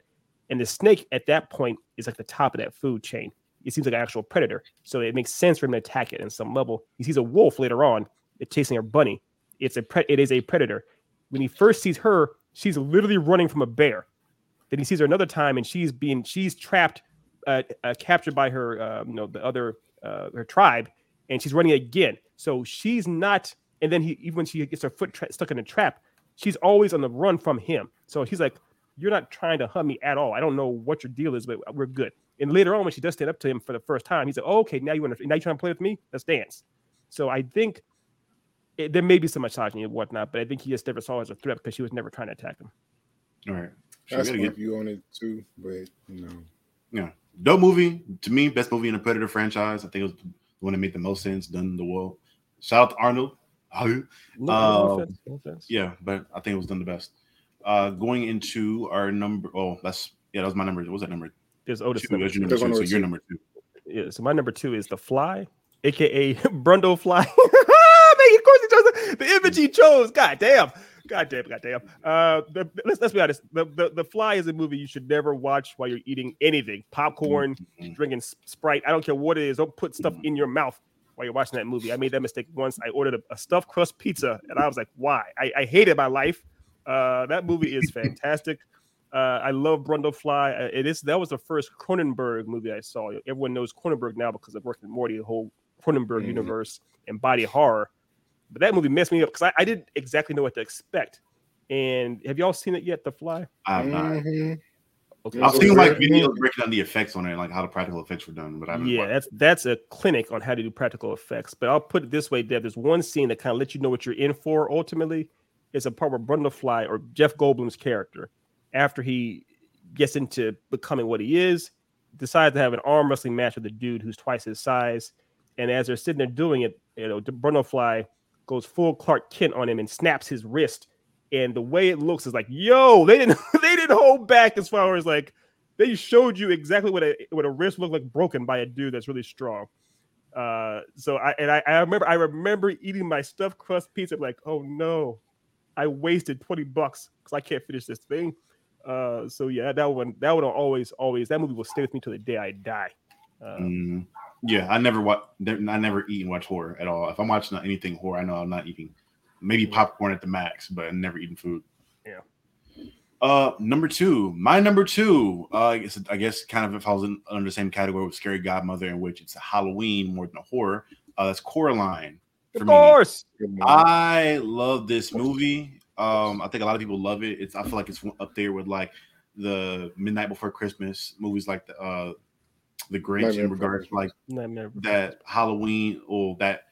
And the snake at that point is like the top of that food chain it seems like an actual predator. So it makes sense for him to attack it in some level. He sees a wolf later on, chasing a bunny. It's a pre- it is a predator. When he first sees her, she's literally running from a bear. Then he sees her another time, and she's being she's trapped, uh, uh, captured by her, uh, you know, the other uh, her tribe, and she's running again. So she's not. And then he even when she gets her foot tra- stuck in a trap, she's always on the run from him. So he's like, "You're not trying to hunt me at all. I don't know what your deal is, but we're good." And later on, when she does stand up to him for the first time, he's like, oh, "Okay, now you want to now you trying to play with me? Let's dance." So I think it, there may be some misogyny and whatnot, but I think he just never saw her as a threat because she was never trying to attack him. All right, that's my get... view on it too, but you know, yeah, dope movie to me, best movie in the Predator franchise. I think it was the one that made the most sense done in the world. Shout out to Arnold. No, no, uh, offense, no offense. Yeah, but I think it was done the best. Uh, going into our number, oh, that's yeah, that was my number. What was that number? There's Otis. Two, number two. Number two, so you're number two. Yeah. So my number two is the Fly, aka Brundle Fly. Man, of course he chose the, image he chose. God damn. God damn, god damn. Uh, the, let's let's be honest. The, the the Fly is a movie you should never watch while you're eating anything, popcorn, mm-hmm. drinking Sprite. I don't care what it is. Don't put stuff in your mouth while you're watching that movie. I made that mistake once. I ordered a, a stuffed crust pizza, and I was like, why? I, I hated my life. Uh, that movie is fantastic. Uh, I love Brundlefly. Uh, it is that was the first Cronenberg movie I saw. Everyone knows Cronenberg now because I've worked with Morty, the whole Cronenberg mm-hmm. universe and body horror. But that movie messed me up because I, I, didn't exactly know what to expect. And have y'all seen it yet? The Fly? I have not. Mm-hmm. Okay. I've seen like videos breaking down the effects on it, like how the practical effects were done. But I yeah, that's that's a clinic on how to do practical effects. But I'll put it this way, Deb. There's one scene that kind of lets you know what you're in for. Ultimately, it's a part where Brundlefly or Jeff Goldblum's character after he gets into becoming what he is, decides to have an arm wrestling match with a dude who's twice his size. And as they're sitting there doing it, you know, Brundlefly goes full Clark Kent on him and snaps his wrist. And the way it looks is like, yo, they didn't they didn't hold back as far as like they showed you exactly what a what a wrist looked like broken by a dude that's really strong. Uh, so I and I, I remember I remember eating my stuffed crust pizza like, oh no, I wasted 20 bucks because I can't finish this thing. Uh, so yeah, that one, that one always, always, that movie will stay with me till the day I die. Uh, mm, yeah, I never watch, I never eat and watch horror at all. If I'm watching anything horror, I know I'm not eating. Maybe popcorn at the max, but I'm never eating food. Yeah. Uh, number two, my number two. Uh, I guess I guess kind of it falls in, under the same category with Scary Godmother, in which it's a Halloween more than a horror. Uh, that's Coraline. of course. I love this movie. Um, I think a lot of people love it. It's I feel like it's up there with like the Midnight Before Christmas movies, like the uh, the Grinch Nightmare in regards to like Nightmare that Halloween or that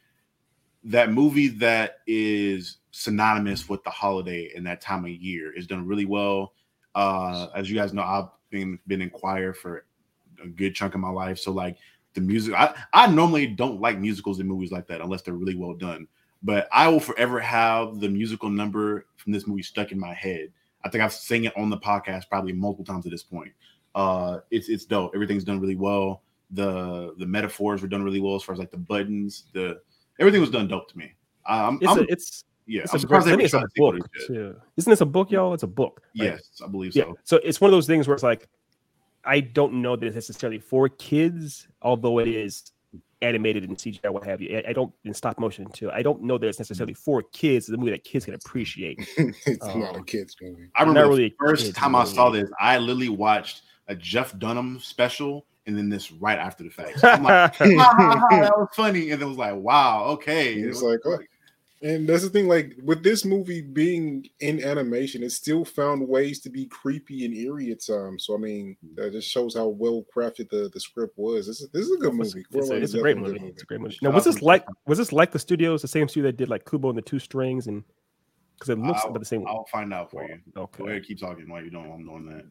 that movie that is synonymous with the holiday and that time of year is done really well. Uh, as you guys know, I've been been in choir for a good chunk of my life, so like the music, I I normally don't like musicals and movies like that unless they're really well done. But I will forever have the musical number from this movie stuck in my head. I think I've sang it on the podcast probably multiple times at this point. Uh, it's it's dope. Everything's done really well. The the metaphors were done really well as far as like the buttons. The everything was done dope to me. I'm, it's I'm, a, it's yeah. It's I'm surprised it's a book. Yeah. Isn't this a book, y'all? It's a book. Right? Yes, I believe so. Yeah. So it's one of those things where it's like, I don't know that it's necessarily for kids, although it is animated and CGI, what have you. I, don't in stop motion too. I don't know that it's necessarily for kids. It's a movie that kids can appreciate. it's um, not a kids movie. I remember really the first time movie. I saw this, I literally watched a Jeff Dunham special and then this right after the fact. So I'm like, ha, ha, ha, that was funny, and it was like, wow, okay. It's it like, oh. And that's the thing. Like with this movie being in animation, it still found ways to be creepy and eerie at times. So I mean, mm-hmm. that just shows how well crafted the, the script was. This is this is a good movie. It's, a, it's a, great movie. movie. It's a great movie. Now, was this like was this like the studios, the same studio that did like Kubo and the Two Strings, and because it looks I'll, about the same. I'll find out for you. Okay, go ahead, keep talking while you don't. I'm doing that.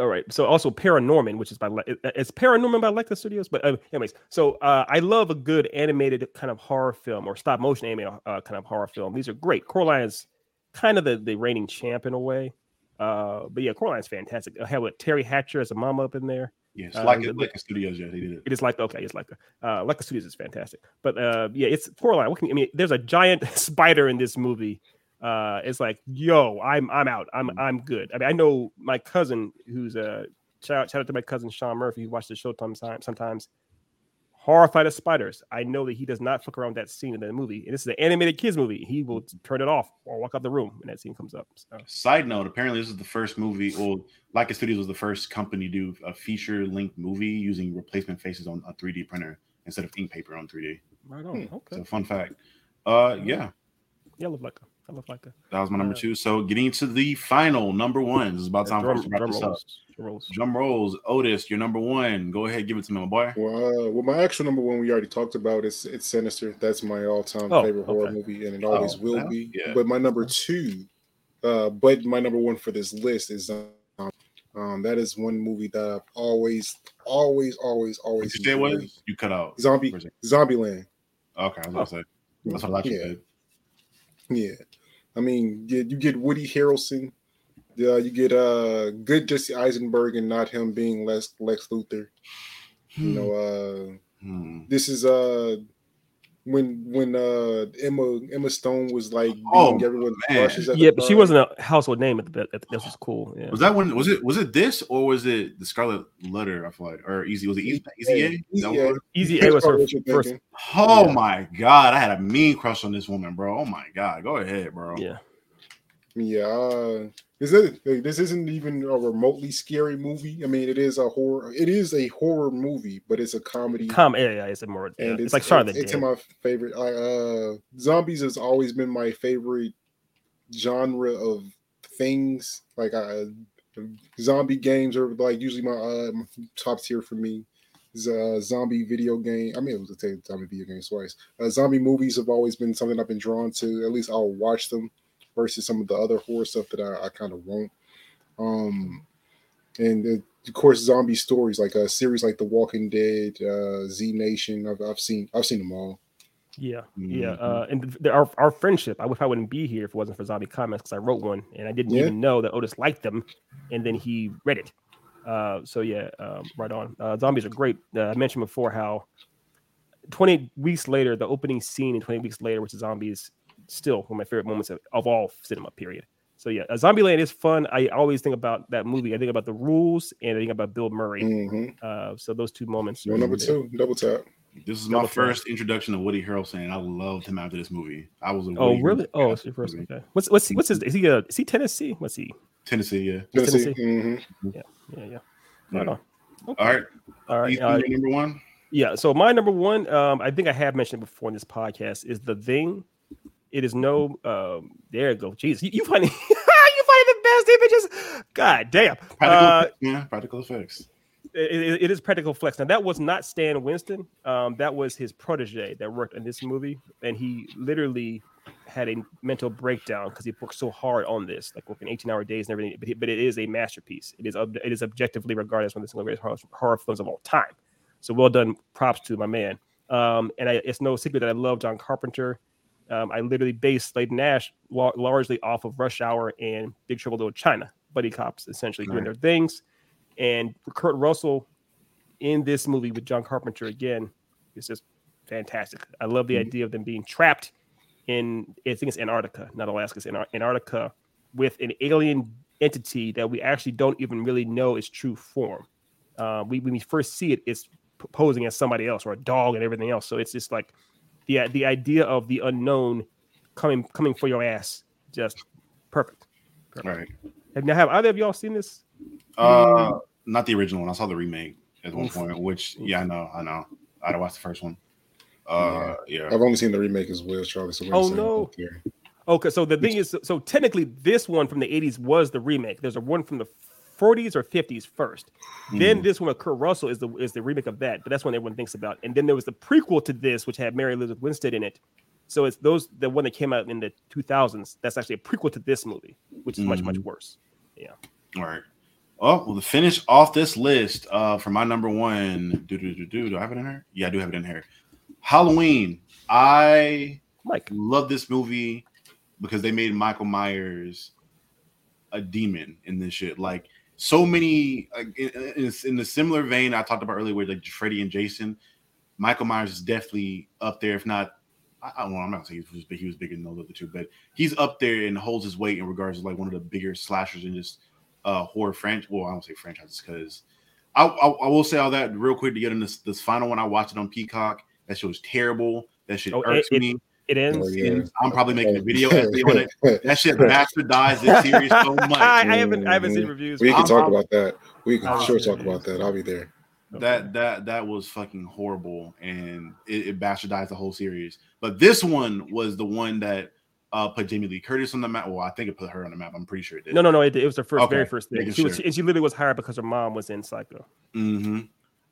All right. So also Paranorman, which is by it's Paranorman by Laika Studios. But uh, anyways, so uh, I love a good animated kind of horror film or stop motion animated uh, kind of horror film. These are great. Coraline is kind of the, the reigning champ in a way. Uh, but yeah, Coraline's fantastic. I have with Teri Hatcher as a mama up in there. Yes, uh, like Laika Studios. Yeah, they did it. It is like okay, it's like uh, Studios is fantastic. But uh, yeah, it's Coraline. What can I mean? There's a giant spider in this movie uh, it's like, yo, I'm I'm out. I'm mm. I'm good. I mean, I know my cousin who's a uh, shout out, shout out to my cousin Sean Murphy who watches the show sometimes. Sometimes horrified of spiders. I know that he does not fuck around that scene in the movie. And this is an animated kids movie. He will turn it off or walk out the room when that scene comes up. So. Side note: Apparently, this is the first movie. Well, Laika Studios was the first company to do a feature-length movie using replacement faces on a 3D printer instead of ink paper on 3D. Right on. Hmm. Okay. So, fun fact. Uh, yeah. Yeah, look like I love like That was my number uh, two. So getting to the final number one. This is about time drum, for us to wrap this rolls, up. Drum rolls. Drum rolls. Otis, you're number one. Go ahead, give it to me, my boy. Well, uh, well, my actual number one we already talked about is it's Sinister. That's my all-time oh, favorite okay. horror movie, and it always oh, will well, be. Yeah. But my number two, uh, but my number one for this list is um, um that is one movie that I've always, always, always, always. You say what? You cut out. Zombie, Zombieland. Okay, I was gonna oh. say. That's what I like. Yeah. Yeah. I mean, you, you get Woody Harrelson, uh, you get uh good Jesse Eisenberg and not him being Lex Lex Luthor. Hmm. You know, uh hmm. this is uh when when uh Emma Emma Stone was like oh everyone yeah, but she wasn't a household name at the that was cool. Yeah. Was that when was it was it this or was it the Scarlet Letter? I feel like or Easy was it Easy Easy A? Easy A, Easy A was her first. Oh yeah. my god, I had a mean crush on this woman, bro. Oh my god, go ahead, bro. Yeah. Yeah, is it? This isn't even a remotely scary movie. I mean, it is a horror. It is a horror movie, but it's a comedy. Com, yeah, yeah, it's a more. Yeah. It's, it's like Shaun it's, it's my favorite. I, uh, zombies has always been my favorite genre of things. Like, uh, zombie games are like usually my, uh, my top tier for me. Uh, zombie video game. I mean, it was a zombie video game twice. Uh, zombie movies have always been something I've been drawn to. At least I'll watch them versus some of the other horror stuff that I, I kind of won't. Um, and uh, of course, zombie stories like a series like The Walking Dead, uh, Z Nation. I've, I've seen I've seen them all. Yeah, mm-hmm. yeah, uh, and the, our our friendship. I wish I wouldn't be here if it wasn't for zombie comments because I wrote one and I didn't yeah. even know that Otis liked them, and then he read it. Uh, so yeah, um, right on. Uh, zombies are great. Uh, I mentioned before how 20 weeks later, the opening scene in 20 weeks later, which is zombies, still one of my favorite moments of, of all cinema. Period. So yeah, Zombieland is fun. I always think about that movie. I think about the rules and I think about Bill Murray. Mm-hmm. Uh, so those two moments. Well, number two, double tap. This is my first introduction to Woody Harrelson. I loved him after this movie. I was. A oh really? Oh, it's your first. Movie. Okay. What's what's he, what's his? Is he a? Is he Tennessee? What's he? Tennessee. Yeah. Tennessee. Tennessee? Mm-hmm. Yeah. Yeah. Yeah. Right on. Okay. All right. All right. Uh, number one. Yeah. So my number one, um, I think I have mentioned before in this podcast, is the thing. It is no. Um, there you go. Jeez, you, you find you find the best images. God damn. Practical, Uh, yeah, practical effects. it, it- is practical flex. Now that was not Stan Winston. Um, that was his protege that worked in this movie, and he literally had a mental breakdown because he worked so hard on this, like working 18-hour days and everything. But, he- but it is a masterpiece. It is it is objectively regarded as one of the single greatest horror, horror films of all time. So well done, props to my man. Um, and I, it's no secret that I love John Carpenter. Um, I literally based Slade Nash lar- largely off of Rush Hour and Big Trouble in Little China, buddy cops essentially doing their things. And Kurt Russell in this movie with John Carpenter again is just fantastic. I love the idea of them being trapped in I think it's Antarctica, not Alaska, it's Antarctica, with an alien entity that we actually don't even really know its true form. Uh, we when we first see it, it's posing as somebody else or a dog and everything else. So it's just like the the idea of the unknown coming coming for your ass, just perfect. All right. Have, now, have either of y'all seen this? Uh, not the original one. I saw the remake at one point. Which, yeah, I know, I know. I'd watched the first one. Uh, yeah. I've only seen the remake as well, Charlie. So Oh, no. Okay, so the thing is, so technically, this one from the '80s was the remake. There's a one from the 40s or 50s first. Then this one with Kurt Russell is the is the remake of that, but that's one everyone thinks about. And then there was the prequel to this, which had Mary Elizabeth Winstead in it. So it's those the one that came out in the 2000s. That's actually a prequel to this movie, which is much much worse. Yeah. All right. Oh, well, to finish off this list, uh, for my number one, do do do do. Do I have it in here? Yeah, I do have it in here. Halloween. I Mike, love this movie because they made Michael Myers a demon in this shit. Like so many, like, in, in, in the similar vein I talked about earlier, with like Freddy and Jason. Michael Myers is definitely up there, if not. I, I don't know. I'm not gonna say he was. He was bigger than those other two, but he's up there and holds his weight in regards to like one of the bigger slashers in just uh horror franchise. Well, I don't say franchises because I, I I will say all that real quick to get in this this final one. I watched it on Peacock. That shit was terrible. That shit Oh, irks it- me. it ends. Oh, yeah. And I'm probably making a video essay on it. That shit bastardized this series so much. I, I haven't I haven't seen Mhm. reviews. We can I'm- talk I'm- about that. We can I'm- sure talk about that. I'll be there. That that that was fucking horrible, and it, it bastardized the whole series. But this one was the one that uh put Jamie Lee Curtis on the map. Well, I think it put her on the map. I'm pretty sure it did. No, no, no. It, it was the first, Okay, very first thing. making She was, sure. and she literally was hired because her mom was in Psycho. hmm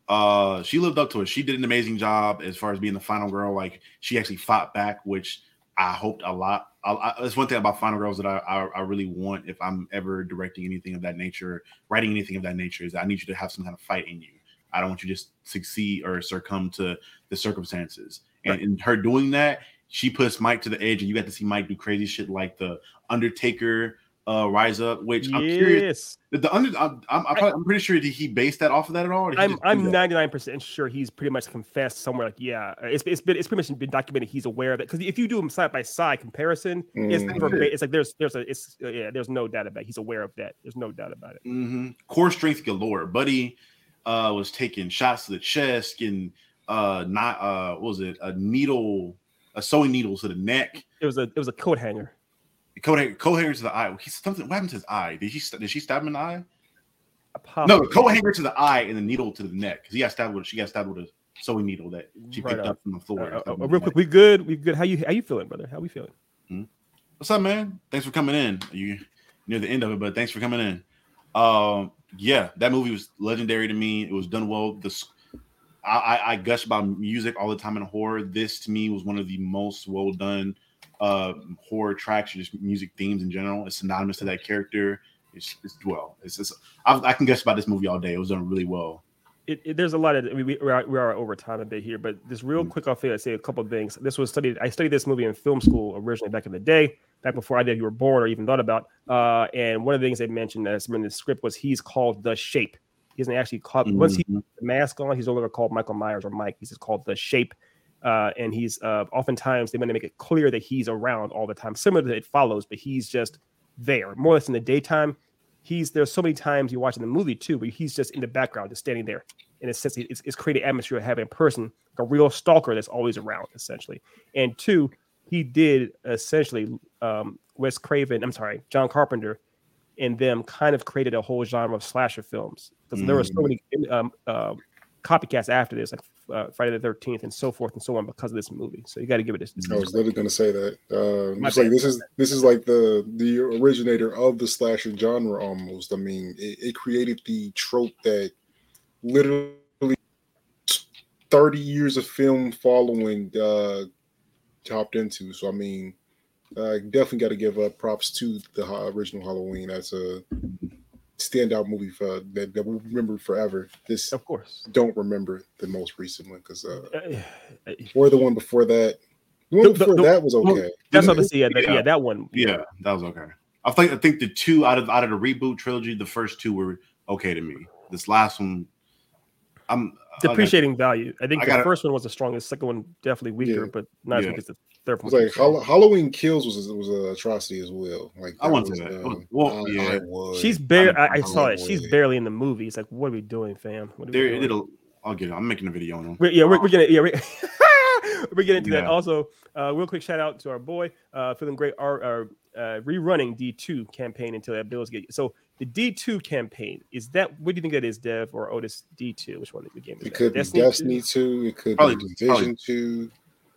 Uh, she lived up to it. She did an amazing job as far as being the final girl. Like she actually fought back, which I hoped a lot. I, I, that's one thing about final girls that I, I I really want if I'm ever directing anything of that nature, writing anything of that nature, is I need you to have some kind of fight in you. I don't want you to just succeed or succumb to the circumstances. And in her doing that, she puts Mike to the edge, and you got to see Mike do crazy shit like the Undertaker uh, rise up. Which I'm curious. Yes, The, the under, I'm, I'm, I'm, probably- I'm pretty sure did he based that off of that at all? or did he I'm I'm 99 percent sure he's pretty much confessed somewhere. Like, yeah, it's, it's been it's pretty much been documented. He's aware of it because if you do them side by side comparison, it's Mhm. verba- it's like there's there's a it's uh, yeah there's no doubt about it. he's aware of that. There's no doubt about it. hmm Core strength galore. Buddy uh, was taking shots to the chest, getting uh, not uh, what was it? A needle, a sewing needle to the neck. It was a it was a coat hanger. Coat coat hanger to the eye. He's something. What happened to his eye? Did he did she stab him in the eye? No, the coat hanger to the eye and the needle to the neck. Because he got stabbed with she got stabbed with a sewing needle that she Right picked on. up from the floor. Uh, uh, uh, real quick, we good? We good? How you how you feeling, brother? How we feeling? What's up, man? Thanks for coming in. You near the end of it, but thanks for coming in. Um, yeah, that movie was legendary to me. It was done well. This I, I, I gush about music all the time in horror. This to me was one of the most well done uh horror tracks or just music themes in general. It's synonymous to that character. It's, it's well. It's just I, I can guess about this movie all day. It was done really well. it, it- there's a lot of I mean, we, we, are, we are over time a bit here, but just real Mm. quick, I'll say, say a couple things. This was studied. I studied this movie in film school originally back in the day, back before either of you were born or even thought about. Uh, and one of the things they mentioned that's in the script was he's called the Shape. He isn't actually called once he Mhm. the mask on. He's no longer called Michael Myers or Mike. He's just called the Shape. Uh, and he's uh, oftentimes they want to make it clear that he's around all the time, similar to It Follows, but he's just there more or less in the daytime. He's there's so many times you watch in the movie too, where he's just in the background, just standing there. In a sense, it's, it's creating atmosphere of having a person, like a real stalker that's always around, essentially. And two, he did essentially um, Wes Craven, I'm sorry, John Carpenter, and them kind of created a whole genre of slasher films because there were so many um, um, copycats after this, like uh, Friday the Thirteenth and so forth and so on, because of this movie. So you got to give it this. I was literally going to say that. Uh, it's like this is this is like the the originator of the slasher genre almost. I mean, it, it created the trope that literally 30 years of film following uh hopped into. So I mean, I definitely got to give up props to the original Halloween as a standout movie for that, that we remember forever. This, of course, don't remember the most recent one because uh, uh, or the one before that. The one before the, that was okay. That's what I see. Yeah, yeah, that one. Yeah, that was okay. I think I think the two out of out of the reboot trilogy, the first two were okay to me. This last one, I'm depreciating value. I think I the gotta, first one was the strongest. Second one definitely weaker, yeah. but not yeah. as weak as the third one. Like Halloween Kills was was an atrocity as well. Like I want to that. Um, well, I, yeah, I she's barely. I, I, saw it. She's barely in the movie. It's like, what are we doing, fam? What are there, we doing? I'll get it. I'm making a video on them. We're, yeah, we're, we're, gonna yeah. We're, we're getting into yeah. that. Also, uh, real quick shout out to our boy, uh, feeling great. Our, our uh, rerunning D2 campaign until that bills get so the D2 campaign is that what do you think that is, Dev or Otis D2? Which one of the game? Is it could Destiny be Destiny 2? 2. It could probably, be Division probably, 2.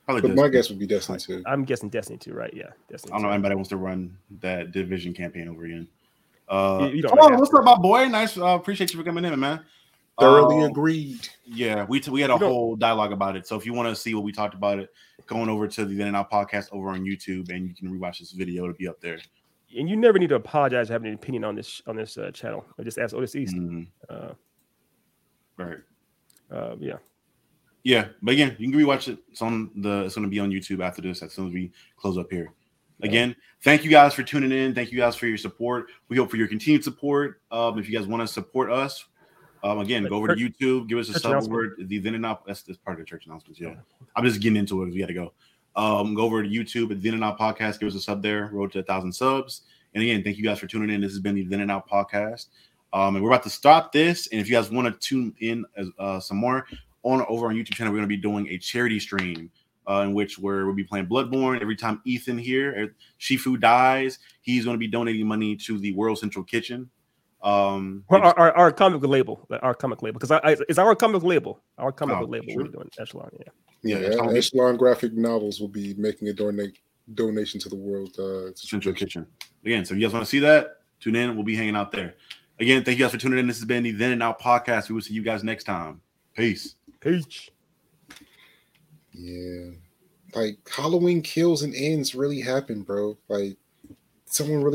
Probably but Destiny. my guess would be Destiny 2. I'm guessing Destiny 2, right? Yeah. Destiny I don't 2. know anybody wants to run that division campaign over again. Uh, you, you come on, what's up, my boy? Nice. Uh, appreciate you for coming in, man. Thoroughly uh, agreed. Yeah, we t- we had a whole dialogue about it. So if you want to see what we talked about it, going over to the Then and Now podcast over on YouTube, and you can rewatch this video. It'll be up there and you never need to apologize for having an opinion on this on this uh, channel. I just ask Otis East. Mm-hmm. Uh, right. Uh, yeah. Yeah, but again, you can rewatch it. It's on the. It's going to be on YouTube after this. As soon as we close up here. Again, thank you guys for tuning in. Thank you guys for your support. We hope for your continued support. Um, if you guys want to support us, um, again, go over to YouTube, give us a sub word. The then and not that's, that's part of the church announcements. Yeah, I'm just getting into it. We got to go. Um, go over to YouTube at the In and Out Podcast. Give us a sub there. Road to a thousand subs. And again, thank you guys for tuning in. This has been the Then and Now Podcast. Um, and we're about to stop this. And if you guys want to tune in as, uh, some more on over on YouTube channel, we're going to be doing a charity stream uh, in which where we'll be playing Bloodborne. Every time Ethan here, er, Shifu dies, he's going to be donating money to the World Central Kitchen. Um, our, our, our, comic label, our comic label, because I it's our comic label, our comic oh, label. We're doing Echelon, yeah. Yeah, yeah Echelon Graphic Novels will be making a donate donation to the World uh, Central Kitchen. Again, so if you guys want to see that, tune in. We'll be hanging out there. Again, thank you guys for tuning in. This has been the Then and Now podcast. We will see you guys next time. Peace. Peace. Yeah. Like Halloween kills and ends really happen, bro. Like someone really